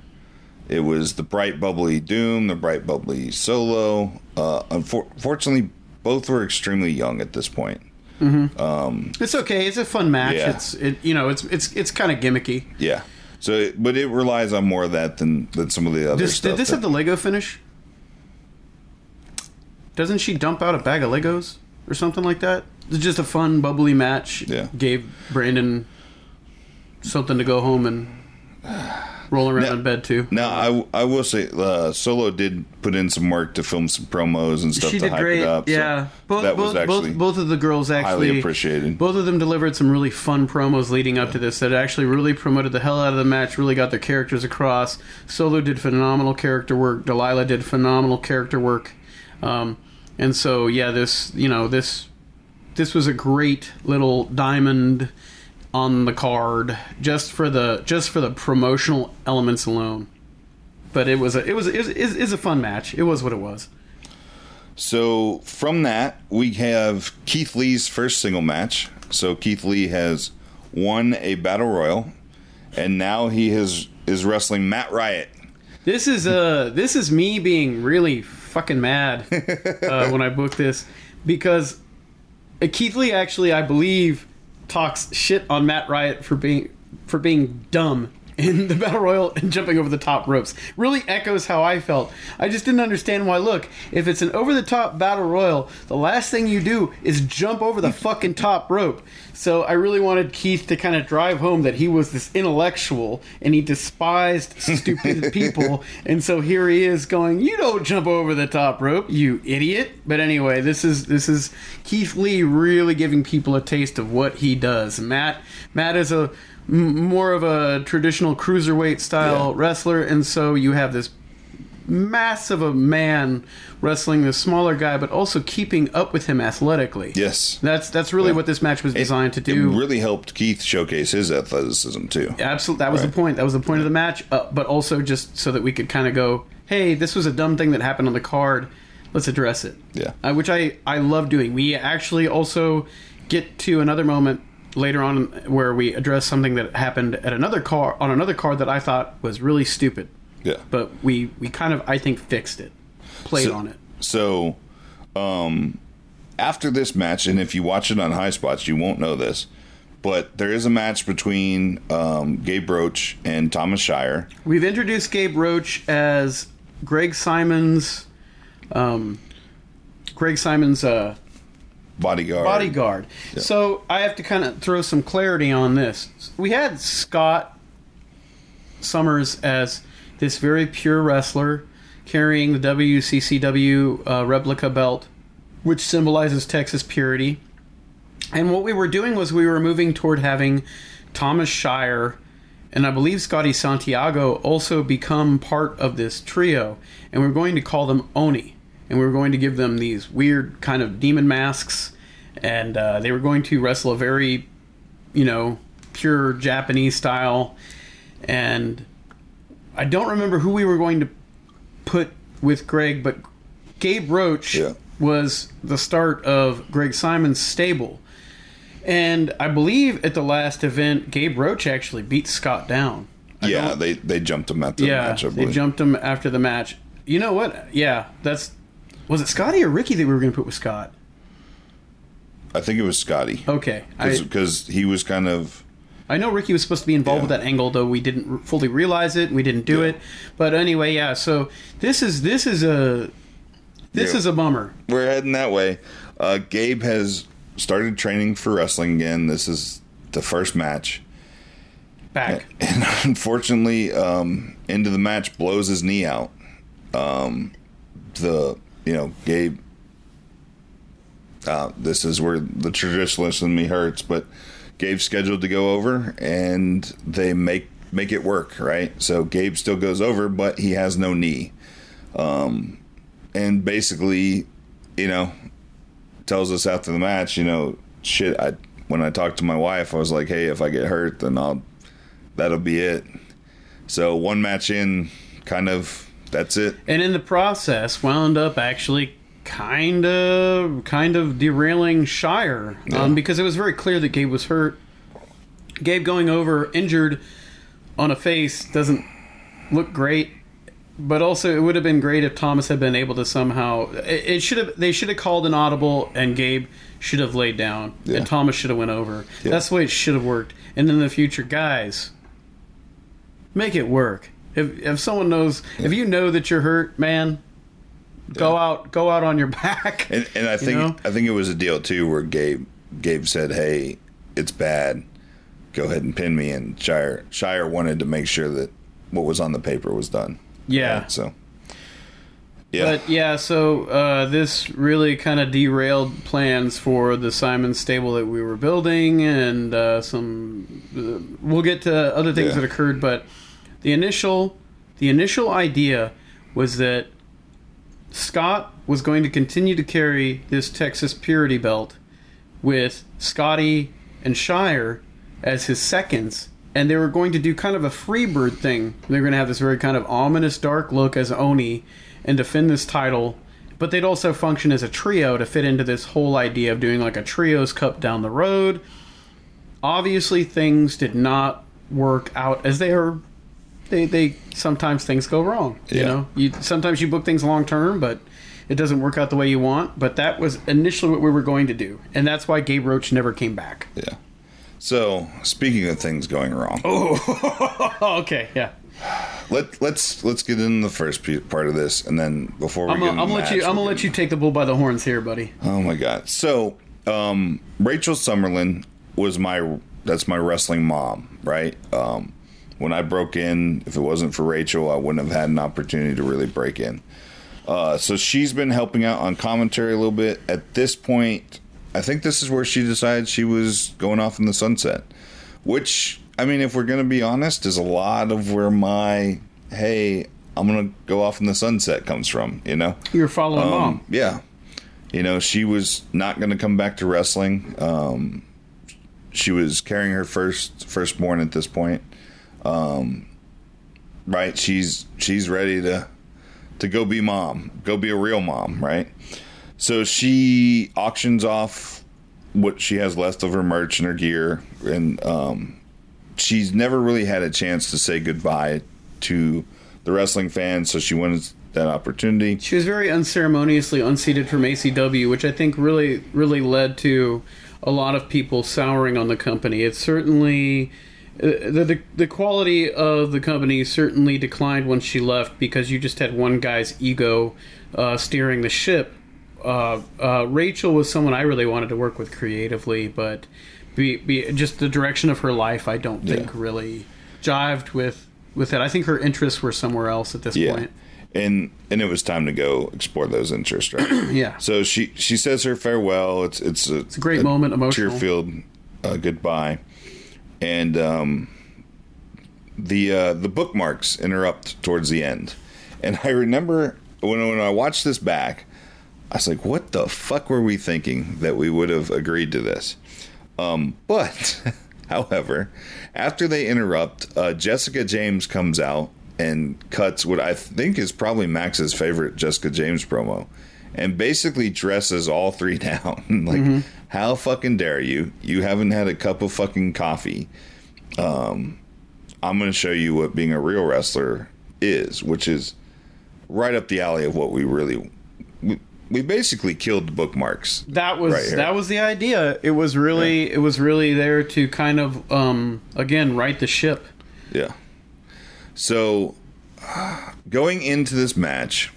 It was the bright bubbly Doom, the bright bubbly Solo. Uh, unfortunately, both were extremely young at this point. Mm-hmm. Um, it's okay. It's a fun match. Yeah. It's it you know it's it's it's kind of gimmicky. Yeah. So, it, but it relies on more of that than than some of the other This, stuff. did this that- have the Lego finish? Doesn't she dump out a bag of Legos or something like that? it's just a fun, bubbly match. Yeah. Gave Brandon something to go home and roll around Now- in bed too. Now, I, I will say, uh, Solo did put in some work to film some promos and stuff she to did hype great. it up. so yeah, both that both, was actually both both of the girls actually highly appreciated. Both of them delivered some really fun promos leading up to this that actually really promoted the hell out of the match. Really got their characters across. Solo did phenomenal character work. Delilah did phenomenal character work. Um, and so yeah, this you know this this was a great little diamond on the card just for the just for the promotional elements alone. But it was a it was it was, it was a fun match. It was what it was. So from that, we have Keith Lee's first single match. So Keith Lee has won a battle royal, and now he has is wrestling Matt Riot. This is uh this is me being really fucking mad uh, when I booked this because Keith Lee actually I believe talks shit on Matt Riot for being for being dumb in the battle royal and jumping over the top ropes. Really echoes how I felt. I just didn't understand why. Look, if it's an over the top battle royal, the last thing you do is jump over the fucking top rope. So I really wanted Keith to kind of drive home that he was this intellectual and he despised stupid people. And so here he is going, "You don't jump over the top rope, you idiot." But anyway, this is this is Keith Lee really giving people a taste of what he does. Matt Matt is a m- more of a traditional cruiserweight style Yeah. wrestler, and so you have this massive of a man wrestling this smaller guy, but also keeping up with him athletically. Yes, That's that's really Yeah. what this match was designed to do. it really helped Keith showcase his athleticism too. Absolutely, that was Right. the point. That was the point of the match. Uh, but also just so that we could kind of go, "Hey, this was a dumb thing that happened on the card. Let's address it." Yeah. uh, which I I love doing. We actually also get to another moment later on where we address something that happened at another car on another card that I thought was really stupid, Yeah, but we we kind of I think fixed it, played So- on it. So, um, after this match, and if you watch it on High Spots, you won't know this, but there is a match between um, Gabe Roach and Thomas Shire. We've introduced Gabe Roach as Greg Simon's, um, Greg Simon's uh, Bodyguard. bodyguard. So I have to kind of throw some clarity on this. We had Scott Summers as this very pure wrestler carrying the WCCW uh, replica belt, which symbolizes Texas purity. And what we were doing was we were moving toward having Thomas Shire and I believe Scotty Santiago also become part of this trio. And we're going to call them Oni. And we're going to give them these weird kind of demon masks. And uh, they were going to wrestle a very, you know, pure Japanese style. And I don't remember who we were going to put with Greg, but Gabe Roach Yeah. was the start of Greg Simon's stable. And I believe at the last event, Gabe Roach actually beat Scott down. I Yeah, they they jumped him after yeah, the match. I they jumped him after the match. You know what? Yeah, that's was it Scotty or Ricky that we were going to put with Scott? I think it was Scotty Okay, because he was kind of I know Ricky was supposed to be involved with that angle, though we didn't fully realize it. We didn't do Yeah. it, but anyway, yeah. So this is this is a this Yeah. is a bummer. we're heading that way. Uh, Gabe has started training for wrestling again. This is the first match, Back. and unfortunately, um, into the match blows his knee out. Um, the you know Gabe. Uh, this is where the traditionalist in me hurts, but Gabe's scheduled to go over, and they make make it work, right? So Gabe still goes over, but he has no knee, um, and basically, you know, tells us after the match, you know, shit. I when I talked to my wife, I was like, hey, if I get hurt, then I'll that'll be it. So one match in, kind of that's it. and in the process wound up actually kind of kind of derailing Shire um, because it was very clear that Gabe was hurt. Gabe going over injured on a face doesn't look great, but also it would have been great if Thomas had been able to somehow. It, it should have they should have called an audible and Gabe should have laid down Yeah. and Thomas should have went over. Yeah. That's the way it should have worked. And in the future, guys, make it work. If if someone knows, if you know that you're hurt, man, go out, go out on your back. And, and I think know? I think it was a deal too where Gabe Gabe said, "Hey, it's bad. Go ahead and pin me." And Shire Shire wanted to make sure that what was on the paper was done. Yeah. So. Yeah. But yeah, so uh, this really kind of derailed plans for the Simon stable that we were building, and uh, some. Uh, we'll get to other things Yeah. that occurred, but the initial, the initial idea was that Scott was going to continue to carry this Texas Purity belt with Scotty and Shire as his seconds, and they were going to do kind of a freebird thing. They were going to have this very kind of ominous, dark look as Oni and defend this title, but they'd also function as a trio to fit into this whole idea of doing like a trios cup down the road. Obviously, things did not work out as they are. They, they sometimes things go wrong. You Yeah. know, you sometimes you book things long term, but it doesn't work out the way you want. But that was initially what we were going to do, and that's why Gabe Roach never came back. Yeah. So speaking of things going wrong, Oh, okay, yeah. let let's let's get in the first part of this, and then before we I'm get gonna, into I'm gonna let you. I'm gonna let you take the bull by the horns here, buddy. Oh my god! So um, Rachel Summerlyn was my that's my wrestling mom, right? Um, when I broke in, if it wasn't for Rachel, I wouldn't have had an opportunity to really break in. Uh, so she's been helping out on commentary a little bit. At this point, I think this is where she decided she was going off in the sunset. Which, I mean, if we're going to be honest, is a lot of where my hey, I'm going to go off in the sunset comes from. You know, You're following um, mom. Yeah. You know, she was not going to come back to wrestling. Um, she was carrying her first firstborn at this point. Um, right? She's she's ready to to go be mom, go be a real mom, right? So she auctions off what she has left of her merch and her gear, and um, she's never really had a chance to say goodbye to the wrestling fans. So she wanted that opportunity. She was very unceremoniously unseated from ACW, which I think really, really led to a lot of people souring on the company. It certainly. The, the the quality of the company certainly declined once she left because you just had one guy's ego uh, steering the ship. Uh, uh, Rachel was someone I really wanted to work with creatively, but be, be just the direction of her life, I don't think Yeah. really jived with with it. I think her interests were somewhere else at this Yeah. point. And and it was time to go explore those interests, right? Yeah. So she she says her farewell. It's it's a, it's a great moment, emotional. tear-filled uh, goodbye, and um, the uh, the bookmarks interrupt towards the end, and I remember when when I watched this back, I was like, "What the fuck were we thinking that we would have agreed to this?" Um, but, however, after they interrupt, uh, Jessica James comes out and cuts what I think is probably Max's favorite Jessica James promo, and basically dresses all three down. like, how fucking dare you? You haven't had a cup of fucking coffee. Um, I'm going to show you what being a real wrestler is, which is right up the alley of what we really. We, we basically killed the bookmarks. that was right that was the idea. It was really it was really there to kind of um again right the ship. Yeah. So going into this match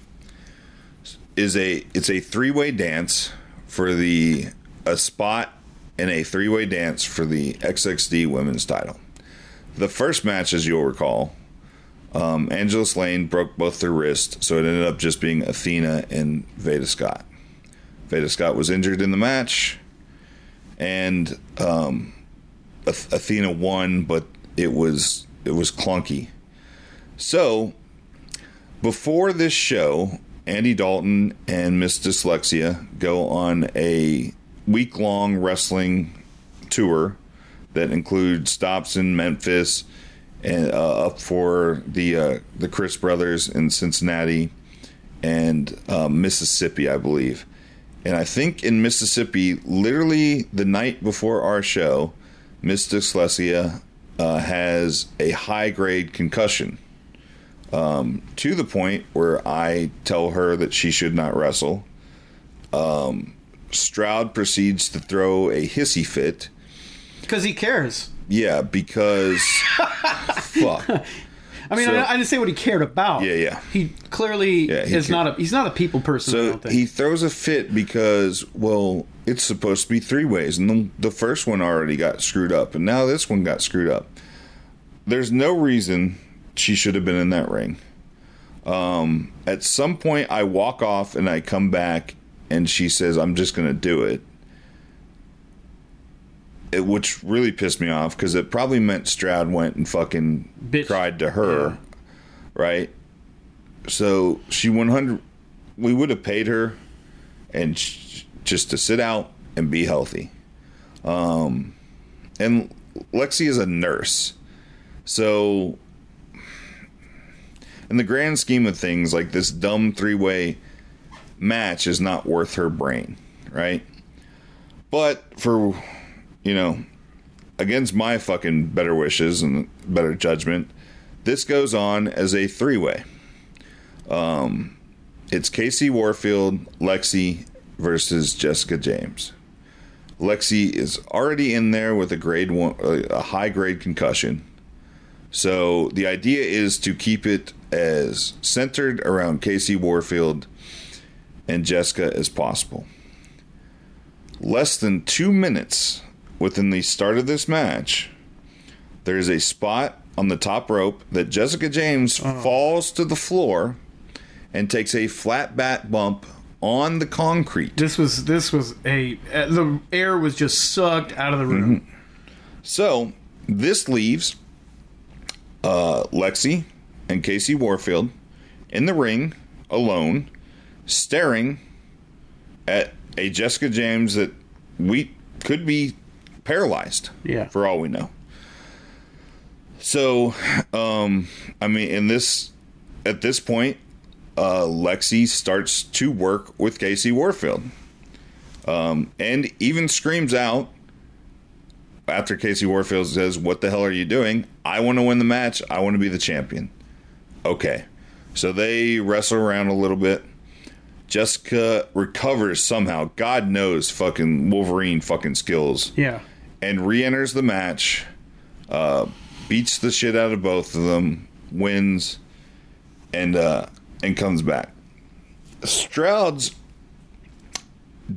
is a it's a three-way dance for the a spot in a three-way dance for the XXD women's title. The first match as you'll recall, um, Lane broke both their wrists, so it ended up just being Athena and Veda Scott. Veda Scott was injured in the match, and um, Ath- Athena won, but it was it was clunky. So before this show, Andy Dalton and Miss Dyslexia go on a week long wrestling tour that includes stops in Memphis and uh, up for the uh, the Chris brothers in Cincinnati and uh, Mississippi, I believe. And I think in Mississippi, literally the night before our show, Miss Dyslexia uh, has a high grade concussion um, to the point where I tell her that she should not wrestle. Um, Stroud proceeds to throw a hissy fit. Because he cares. Yeah, because fuck. I mean, So- I, I didn't say what he cared about. Yeah, yeah. He clearly Yeah, he is cared. not a he's not a people person. So he throws a fit because, well, it's supposed to be three ways, and the, the first one already got screwed up, and now this one got screwed up. There's no reason she should have been in that ring. Um, at some point, I walk off and I come back, and she says, "I'm just going to do it." It, which really pissed me off because it probably meant Stroud went and fucking Bitch. cried to her, Yeah. right? So she 100. We would have paid her, and sh- just to sit out and be healthy. Um, and Lexi is a nurse, so in the grand scheme of things, like this dumb three way match is not worth her brain, right? But for you know, against my fucking better wishes and better judgment, this goes on as a three way. Um, it's Casey Warfield, Lexi versus Jessica James. Lexi is already in there with a grade one, a high grade concussion. So the idea is to keep it as centered around Casey Warfield and Jessica as possible. Less than two minutes within the start of this match, there is a spot on the top rope that Jessica James falls to the floor and takes a flat bat bump on the concrete. this was this was a uh, the air was just sucked out of the room. Mm-hmm. So this leaves uh, Lexi and Casey Warfield in the ring alone, staring at a Jessica James that we could be paralyzed. Yeah. for all we know. So, um, I mean, in this at this point, uh, Lexi starts to work with Casey Warfield, um, and even screams out after Casey Warfield says, "What the hell are you doing? I want to win the match. I want to be the champion." Okay, so they wrestle around a little bit. Jessica recovers somehow. God knows, fucking Wolverine fucking skills Yeah. and re-enters the match, uh, beats the shit out of both of them, wins, and uh, and comes back. Stroud's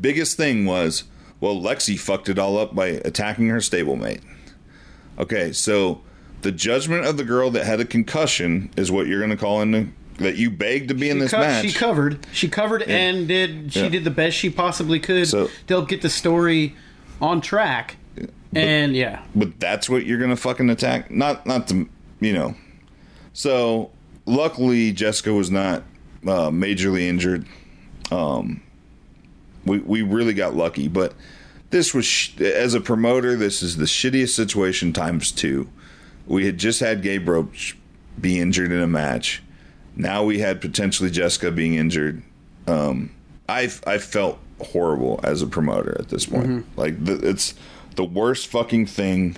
biggest thing was, well, Lexi fucked it all up by attacking her stablemate. Okay, so the judgment of the girl that had a concussion is what you're going to call in the, that you begged to be in She this co- match. She covered. She covered and did. She Yeah. did the best she possibly could So- to help get the story on track. and yeah, but that's what you're gonna fucking attack. Not not to you know. So luckily Jessica was not uh, majorly injured. Um, we we really got lucky, but this was sh- as a promoter, this is the shittiest situation times two. We had just had Gabe Roach be injured in a match. Now we had potentially Jessica being injured. Um, I I felt horrible as a promoter at this point. Like the, it's the worst fucking thing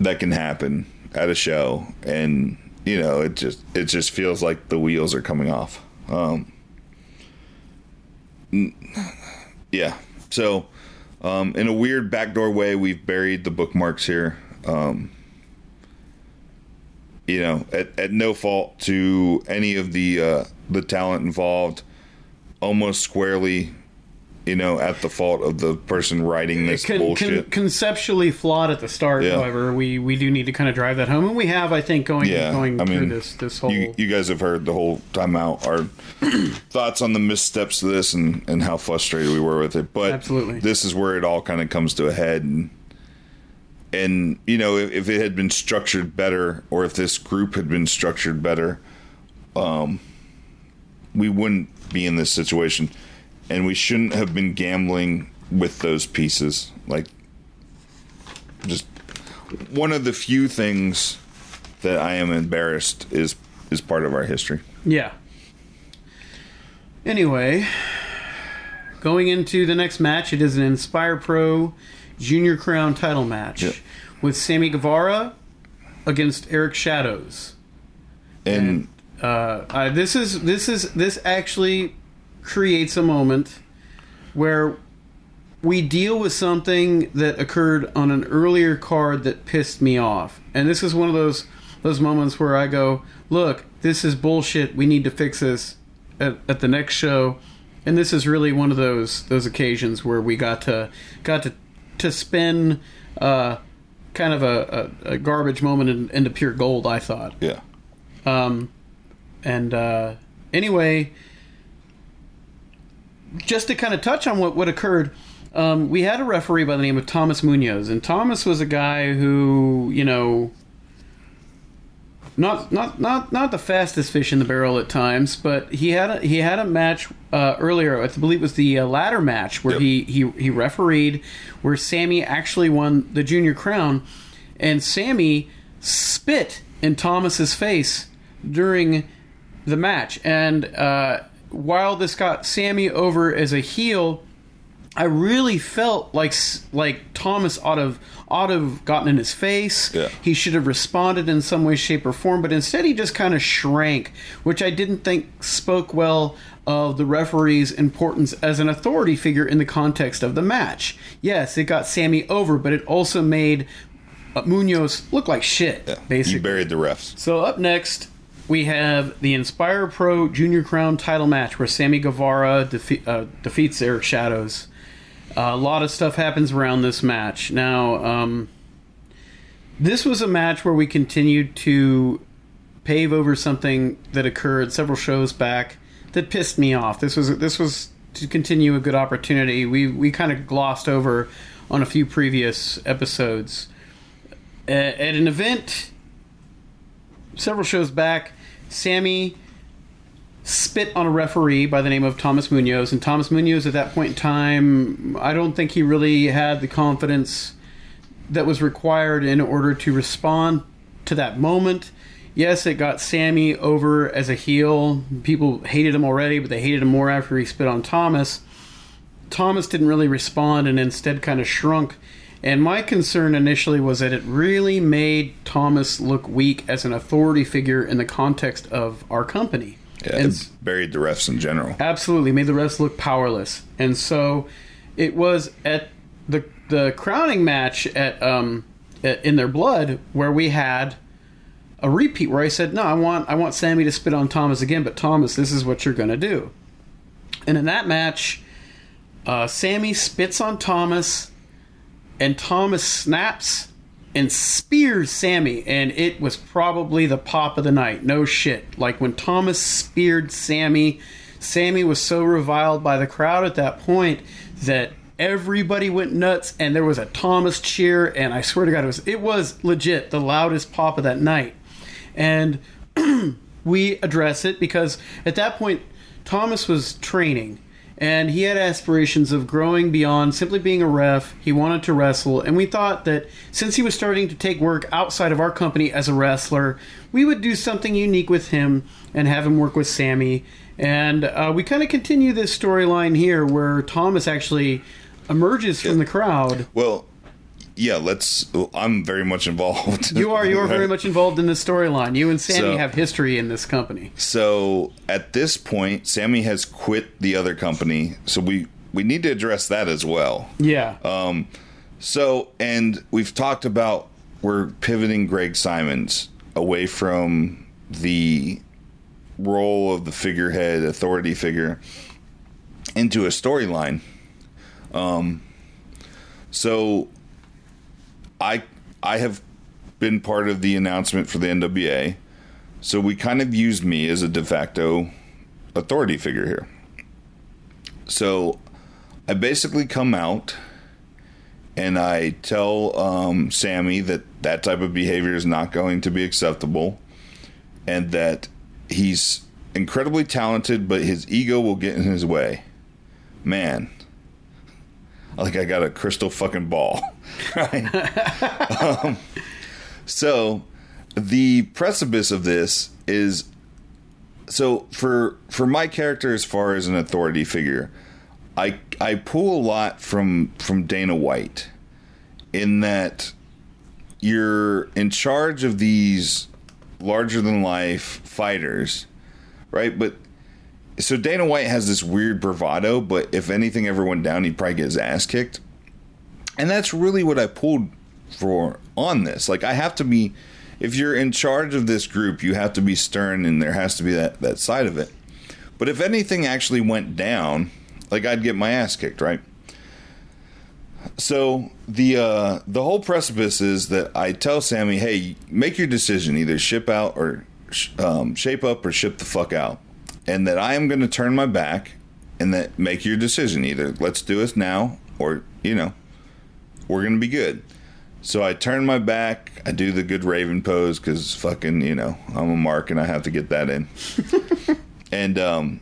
that can happen at a show, and you know it just it just feels like the wheels are coming off. Um, yeah, so um, in a weird backdoor way, we've buried the bookmarks here. Um, you know, at, at no fault to any of the uh, the talent involved, almost squarely, you know, at the fault of the person writing this Con- con- bullshit. conceptually flawed at the start. Yeah. However, we we do need to kind of drive that home, and we have, I think, going yeah, going I through mean, this this whole. you, you guys have heard the whole time out our thoughts on the missteps of this and, and how frustrated we were with it. But Absolutely. this is where it all kind of comes to a head. And, and you know, if, if it had been structured better, or if this group had been structured better, um, we wouldn't be in this situation. And we shouldn't have been gambling with those pieces. Like, just one of the few things that I am embarrassed is is part of our history. Yeah. Anyway, going into the next match, it is an Inspire Pro Junior Crown title match Yep. with Sammy Guevara against Eric Shadows. And Uh, I, this is this is this actually creates a moment where we deal with something that occurred on an earlier card that pissed me off, and this is one of those those moments where I go, "Look, this is bullshit. We need to fix this at, at the next show." And this is really one of those those occasions where we got to got to to spin uh, kind of a, a, a garbage moment in, into pure gold. I thought. Yeah. Um, and uh, anyway, just to kind of touch on what, what occurred, um, we had a referee by the name of Thomas Munoz, and Thomas was a guy who, you know, not not not not the fastest fish in the barrel at times, but he had a, he had a match uh, earlier. I believe it was the uh, ladder match where Yep. he, he he refereed, where Sammy actually won the junior crown, and Sammy spit in Thomas's face during the match. And uh, while this got Sammy over as a heel, I really felt like like Thomas ought to have, ought to have gotten in his face. Yeah. He should have responded in some way, shape, or form, but instead he just kind of shrank, which I didn't think spoke well of the referee's importance as an authority figure in the context of the match. Yes, it got Sammy over, but it also made Munoz look like shit, Yeah. basically. You buried the refs. So up next, we have the Inspire Pro Junior Crown title match where Sammy Guevara defe- uh, defeats Eric Shadows. Uh, a lot of stuff happens around this match. Now, um, this was a match where we continued to pave over something that occurred several shows back that pissed me off. This was this was to continue a good opportunity. We we kind of glossed over on a few previous episodes. A- at an event several shows back, Sammy spit on a referee by the name of Thomas Munoz, and Thomas Munoz at that point in time, I don't think he really had the confidence that was required in order to respond to that moment. Yes, it got Sammy over as a heel. People hated him already, but they hated him more after he spit on Thomas. Thomas didn't really respond and instead kind of shrunk. And my concern initially was that it really made Thomas look weak as an authority figure in the context of our company. Yeah, And it buried the refs in general. absolutely made the refs look powerless. And so it was at the the crowning match at um at, in their blood where we had a repeat where I said, "No, I want I want Sammy to spit on Thomas again, but Thomas, this is what you're going to do." And in that match, uh, Sammy spits on Thomas, and Thomas snaps and spears Sammy, and it was probably the pop of the night. No shit. Like when Thomas speared Sammy, Sammy was so reviled by the crowd at that point that everybody went nuts, and there was a Thomas cheer, and I swear to God, it was it was legit the loudest pop of that night. And we address it because at that point Thomas was training and he had aspirations of growing beyond simply being a ref. He wanted to wrestle, and we thought that since he was starting to take work outside of our company as a wrestler, we would do something unique with him and have him work with Sammy. And uh, we kind of continue this storyline here where Thomas actually emerges from the crowd. Well, yeah, let's. I'm very much involved. You are you are very much involved in this storyline. You and Sammy So- have history in this company. So at this point, Sammy has quit the other company, so we we need to address that as well. Yeah. Um, so, and we've talked about we're pivoting Greg Simons away from the role of the figurehead authority figure into a storyline. Um, so I I have been part of the announcement for the NWA. So we kind of use me as a de facto authority figure here. So I basically come out and I tell um, Sammy that that type of behavior is not going to be acceptable and that he's incredibly talented, but his ego will get in his way. Man, like I got a crystal fucking ball. right? um, so the precipice of this is so for for my character as far as an authority figure I I pull a lot from from Dana White in that you're in charge of these larger than life fighters, right? But so Dana White has this weird bravado, but if anything ever went down, he'd probably get his ass kicked. And that's really what I pulled for on this. Like I have to be if you're in charge of this group, you have to be stern, and there has to be that that side of it. But if anything actually went down, like I'd get my ass kicked, right? So the uh, the whole precipice is that I tell Sammy, "Hey, make your decision. Either ship out or um, shape up or ship the fuck out." And that I am going to turn my back, and that make your decision. Either let's do this now, or you know, we're going to be good. So I turn my back. I do the good Raven pose because fucking you know I'm a mark and I have to get that in. and um,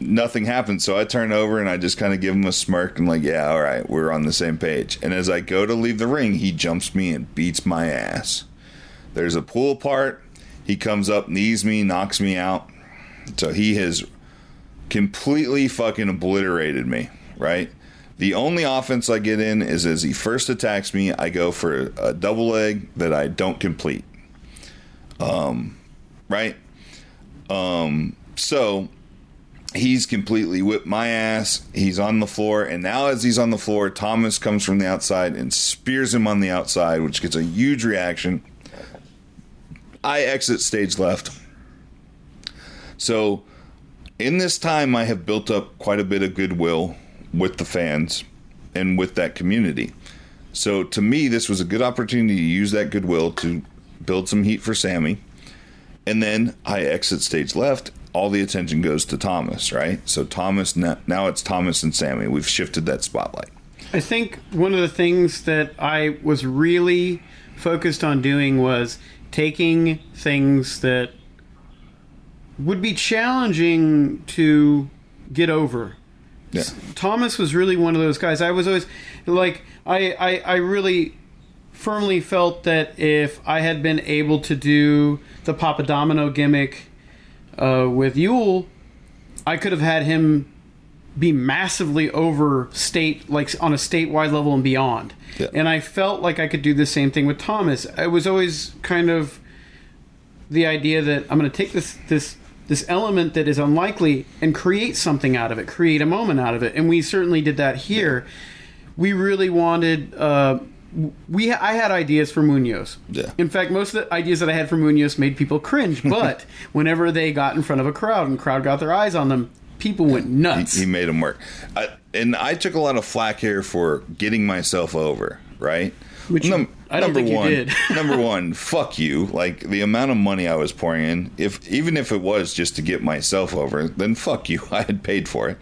nothing happens. So I turn over and I just kind of give him a smirk and like, yeah, all right, we're on the same page. And as I go to leave the ring, he jumps me and beats my ass. There's a pull part. He comes up, knees me, knocks me out. So he has completely fucking obliterated me, right? The only offense I get in is as he first attacks me, I go for a double leg that I don't complete. Um, right? Um, so he's completely whipped my ass. He's on the floor, and now as he's on the floor, Thomas comes from the outside and spears him on the outside, which gets a huge reaction. I exit stage left. So, in this time, I have built up quite a bit of goodwill with the fans and with that community. So, to me, this was a good opportunity to use that goodwill to build some heat for Sammy. And then I exit stage left. All the attention goes to Thomas, right? So, Thomas, now, now it's Thomas and Sammy. We've shifted that spotlight. I think one of the things that I was really focused on doing was taking things that would be challenging to get over. Yeah. Thomas was really one of those guys. I was always like, I, I, I really firmly felt that if I had been able to do the Papa Domino gimmick uh, with Yule, I could have had him be massively over state like on a statewide level and beyond. Yeah. And I felt like I could do the same thing with Thomas. I was always kind of the idea that I'm going to take this this this element that is unlikely and create something out of it, create a moment out of it, and we certainly did that here. We really wanted. Uh, we I had ideas for Munoz. Yeah. In fact, most of the ideas that I had for Munoz made people cringe. But whenever they got in front of a crowd and crowd got their eyes on them, people went nuts. He, he made them work. I, and I took a lot of flack here for getting myself over, right? Which you- I don't number think you one, did. number one, fuck you. Like the amount of money I was pouring in, if even if it was just to get myself over, then fuck you. I had paid for it.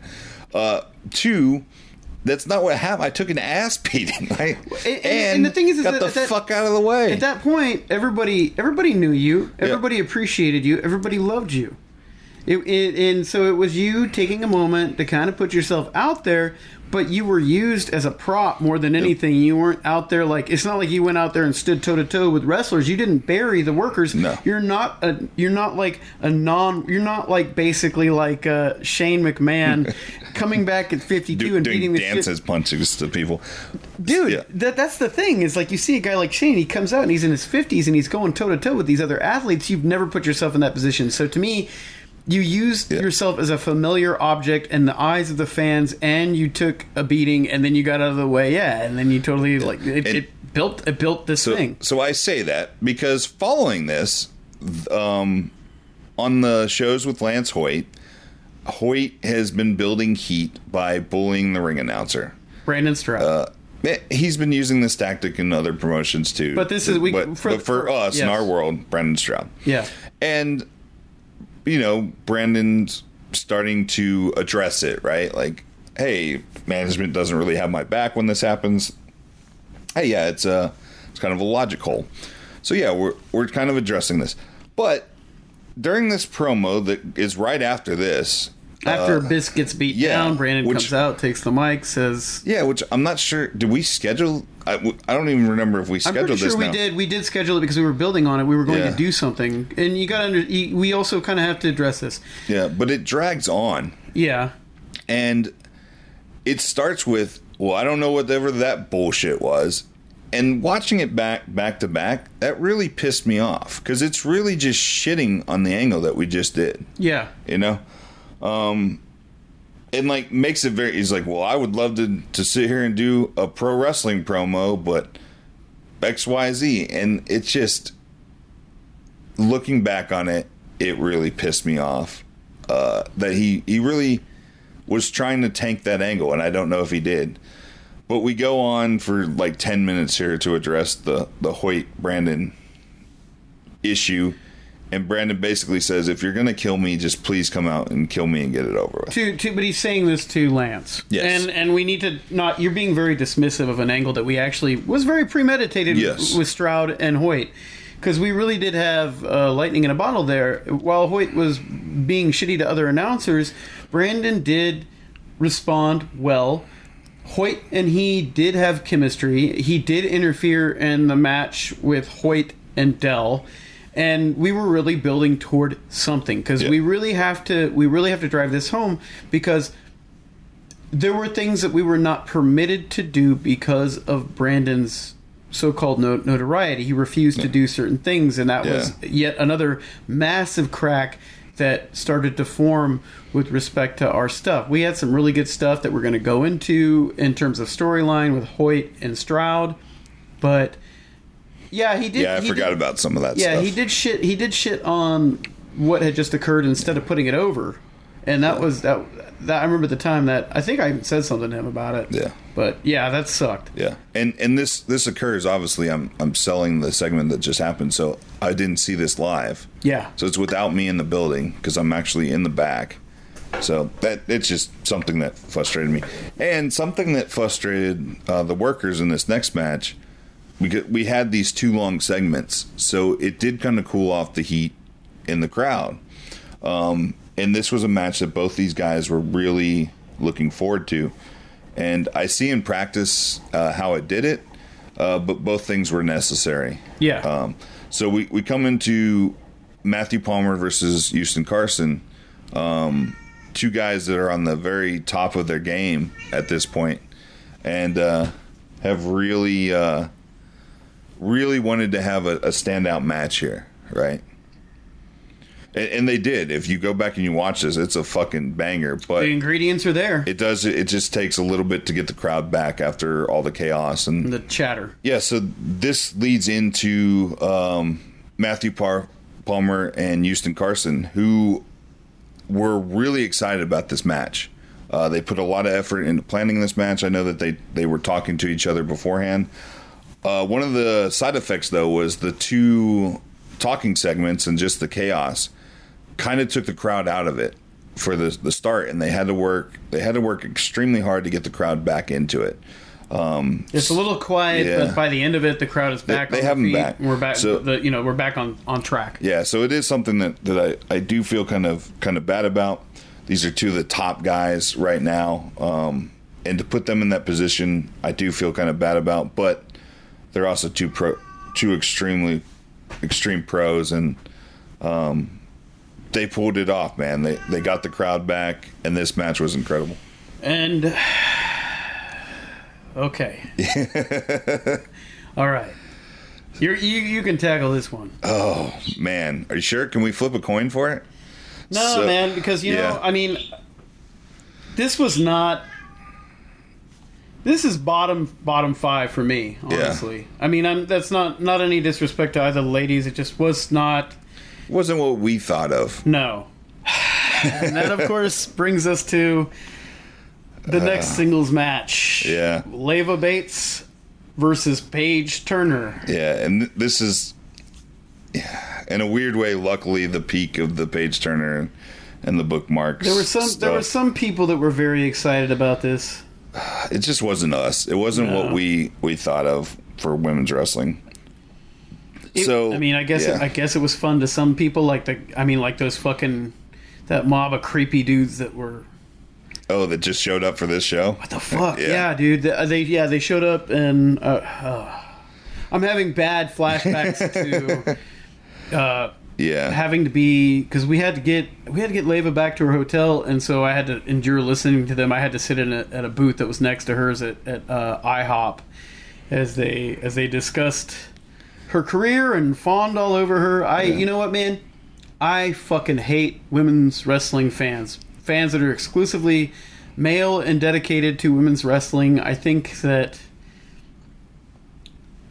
Uh, two, that's not what happened. I took an ass beating, right? and- and the thing is- is got that- the that- fuck out of the way. At that point, everybody everybody knew you. Everybody appreciated you. Everybody loved you. It, it, and so it was you taking a moment to kind of put yourself out there, but you were used as a prop more than anything. You weren't out there like it's not like you went out there and stood toe to toe with wrestlers. You didn't bury the workers. No. You're not a you're not like a non you're not like basically like uh, Shane McMahon coming back at 52 Do, and beating the shit dances, punches to people. dude Yeah. that that's the thing is like you see a guy like shane he comes out and he's in his 50s and he's going toe to toe with these other athletes you've never put yourself in that position so to me you used Yeah. yourself as a familiar object in the eyes of the fans and you took a beating and then you got out of the way yeah and then you totally like it, it built it built this So, thing so I say that because following this, um, on the shows with Lance Hoyt, Hoyt has been building heat by bullying the ring announcer. brandon stroud Uh, eh, He's been using this tactic in other promotions too. But this is- we- but for- but for, for- us in our world, Brandon Stroud. yeah And you know, Brandon's starting to address it, right? Like, hey, management doesn't really have my back when this happens. Hey, yeah, it's a it's kind of a logic hole. So yeah, we're we're kind of addressing this. But during this promo that is right after this, after uh, Biss gets beat yeah, down brandon which- comes out takes the mic says yeah, which I'm not sure. Did we schedule? I, I don't even remember if we I'm scheduled pretty sure this. we now. did. We did schedule it because we were building on it. We were going Yeah. to do something, and you got to. Under, you, we also kind of have to address this. Yeah, but it drags on. Yeah, and it starts with well i don't know whatever that bullshit was and watching it back back to back that really pissed me off because it's really just shitting on the angle that we just did yeah, you know um and like makes it very he's like well i would love to to sit here and do a pro wrestling promo but xyz and it's just looking back on it, it really pissed me off uh, that he he really was trying to tank that angle, and I don't know if he did. But we go on for like ten minutes here to address the the Hoyt Brandon issue, and Brandon basically says, "If you're gonna kill me, just please come out and kill me and get it over with." To, to, but he's saying this to Lance. Yes. And and we need to not. You're being very dismissive of an angle that we actually was very premeditated Yes. with Stroud and Hoyt, because we really did have uh, lightning in a bottle there. While Hoyt was being shitty to other announcers, Brandon did respond well. Hoyt and he did have chemistry. He did interfere in the match with Hoyt and Dell, and we were really building toward something because Yeah. we really have to. We really have to drive this home because there were things that we were not permitted to do because of Brandon's so-called no- notoriety. He refused to do certain things, and that was yet another massive crack that started to form with respect to our stuff. We had some really good stuff that we're going to go into in terms of storyline with Hoyt and Stroud, but yeah, he did. Yeah, I forgot did- about some of that yeah, stuff. he did shit. He did shit on what had just occurred instead of putting it over, and that was that. That I remember the time that I think I said something to him about it. Yeah. but yeah, that sucked. Yeah, and and this this occurs. Obviously, I'm I'm selling the segment that just happened, so I didn't see this live. Yeah, So it's without me in the building because I'm actually in the back. So that it's just something that frustrated me, and something that frustrated uh, the workers in this next match. We could, we had these two long segments, so it did kind of cool off the heat in the crowd. Um, and this was a match that both these guys were really looking forward to. And I see in practice uh, how it did it, uh, but both things were necessary. yeah. Um, so we, we come into Matthew Palmer versus Houston Carson, um, two guys that are on the very top of their game at this point, and uh, have really uh, really wanted to have a, a standout match here, right? And, and they did. If you go back and you watch this, it's a fucking banger. But the ingredients are there. it does. It just takes a little bit to get the crowd back after all the chaos and the chatter. yeah, so this leads into um, Matthew Par- Palmer and Houston Carson, who were really excited about this match. Uh, they put a lot of effort into planning this match. I know that they, they were talking to each other beforehand. Uh, one of the side effects, though, was the two talking segments and just the chaos kind of took the crowd out of it for the the start, and they had to work they had to work extremely hard to get the crowd back into it. It's a little quiet, Yeah. but by the end of it, the crowd is back. they on have them back. We're back. So- the, you know, we're back on on track. Yeah, so it is something that, that I, I do feel kind of kind of bad about. These are two of the top guys right now, um, and to put them in that position, I do feel kind of bad about. But they're also two pro, two extremely extreme pros, and um, they pulled it off, man. They they got the crowd back, and this match was incredible. And okay, all right. You're, you you can tackle this one. Oh man, are you sure? Can we flip a coin for it? No, So- man, because you yeah. know, I mean, this was not. This is bottom bottom five for me, honestly. I mean, I'm that's not not any disrespect to either ladies. It just was not. Wasn't what we thought of. No. and that, of course, brings us to the next singles match. Uh, yeah. Leva Bates versus Paige Turner. Yeah, and th- this is, yeah, in a weird way, luckily the peak of the Paige turner and the bookmarks. There were some there were some people that were very excited about this. It just wasn't us. It wasn't what we we thought of for women's wrestling. It- So, I mean, I guess yeah. it, I guess it was fun to some people. Like the I mean, like those fucking that mob of creepy dudes that were Oh, that just showed up for this show. what the fuck? Yeah. Yeah, dude. They, they yeah they showed up and uh, uh, I'm having bad flashbacks to. Uh, Yeah, having to be because we had to get we had to get Leva back to her hotel, and so I had to endure listening to them. I had to sit in a, at a booth that was next to hers at, at uh, IHOP as they as they discussed her career and fawned all over her. I you know what man, I fucking hate women's wrestling fans, fans that are exclusively male and dedicated to women's wrestling. I think that.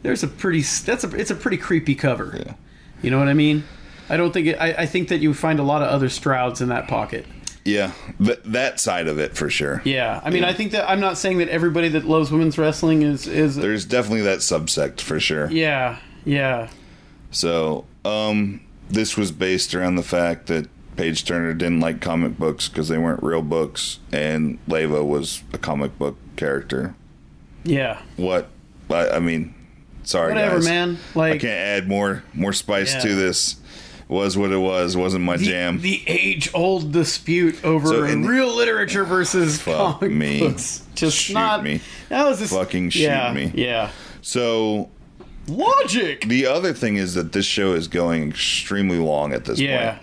There's a pretty that's a it's a pretty creepy cover. Yeah. You know what I mean? I don't think it, I, I think that you find a lot of other Strouds in that pocket. Yeah, th- that side of it for sure. Yeah, I mean, I think that I'm not saying that everybody that loves women's wrestling is is. There's definitely that subsect for sure. Yeah, yeah, So, um, this was based around the fact that Paige Turner didn't like comic books because they weren't real books, and Leva was a comic book character. yeah. What? I, I mean, sorry, Whatever, guys. man. Like, I can't add more more spice Yeah. to this. Was what it was. Wasn't my the, jam. the age-old dispute over So real literature versus Fuck comic me. books. Just Shoot not. me. That was just Fucking shoot yeah, me. Yeah. so Logic. the other thing is that this show is going extremely long at this Yeah. point.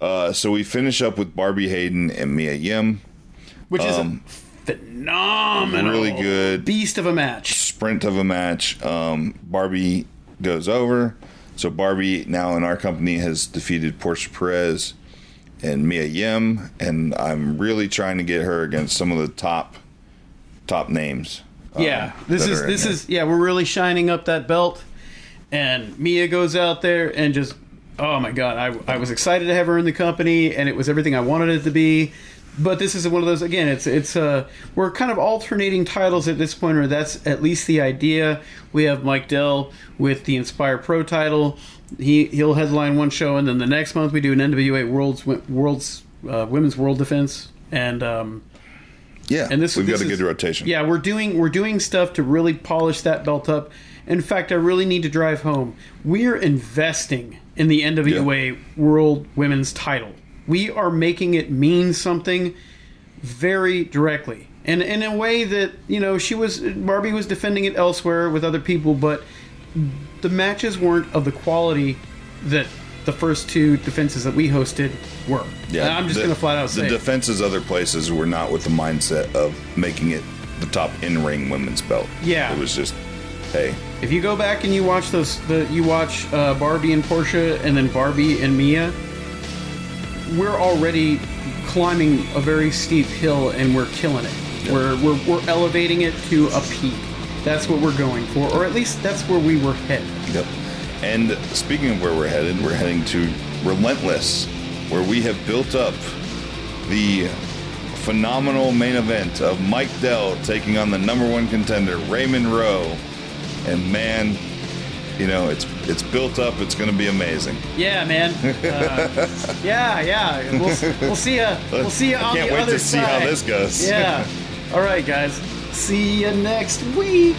Uh, so we finish up with Barbie Hayden and Mia Yim. Which is Um, phenomenal. really good. Beast of a match. sprint of a match. Um, Barbie goes over. So Barbie now in our company has defeated Portia Perez and Mia Yim, and I'm really trying to get her against some of the top top names. um, Yeah, this is this is yeah. We're really shining up that belt, and Mia goes out there and just oh my god, I I was excited to have her in the company, and it was everything I wanted it to be. But this is one of those again. It's it's uh we're kind of alternating titles at this point, or that's at least the idea. We have Mike Dell with the Inspire Pro title. He he'll headline one show, and then the next month we do an NWA World's World's uh, Women's World Defense, and um, yeah, and this we've this got a is- good rotation. Yeah, we're doing we're doing stuff to really polish that belt up. In fact, I really need to drive home. We're investing in the NWA World Women's Title. We are making it mean something very directly, and in a way that you know she was Barbie was defending it elsewhere with other people, but the matches weren't of the quality that the first two defenses that we hosted were. And I'm just the- going to flat out the say it. defenses other places were not with the mindset of making it the top in ring women's belt. Yeah. it was just hey, If you go back and you watch those, the you watch uh, Barbie and Portia, and then Barbie and Mia, we're already climbing a very steep hill, and we're killing it. We're, we're we're elevating it to a peak. That's what we're going for, or at least that's where we were headed. Yep. And speaking of where we're headed, we're heading to Relentless, where we have built up the phenomenal main event of Mike Dell taking on the number one contender, Raymond Rowe. And man, you know, it's it's built up. It's going to be amazing. Yeah, man. Uh, yeah, yeah. We'll, we'll see ya. We'll see ya I on can't the wait other to see how this goes. Yeah. All right, guys. See you next week.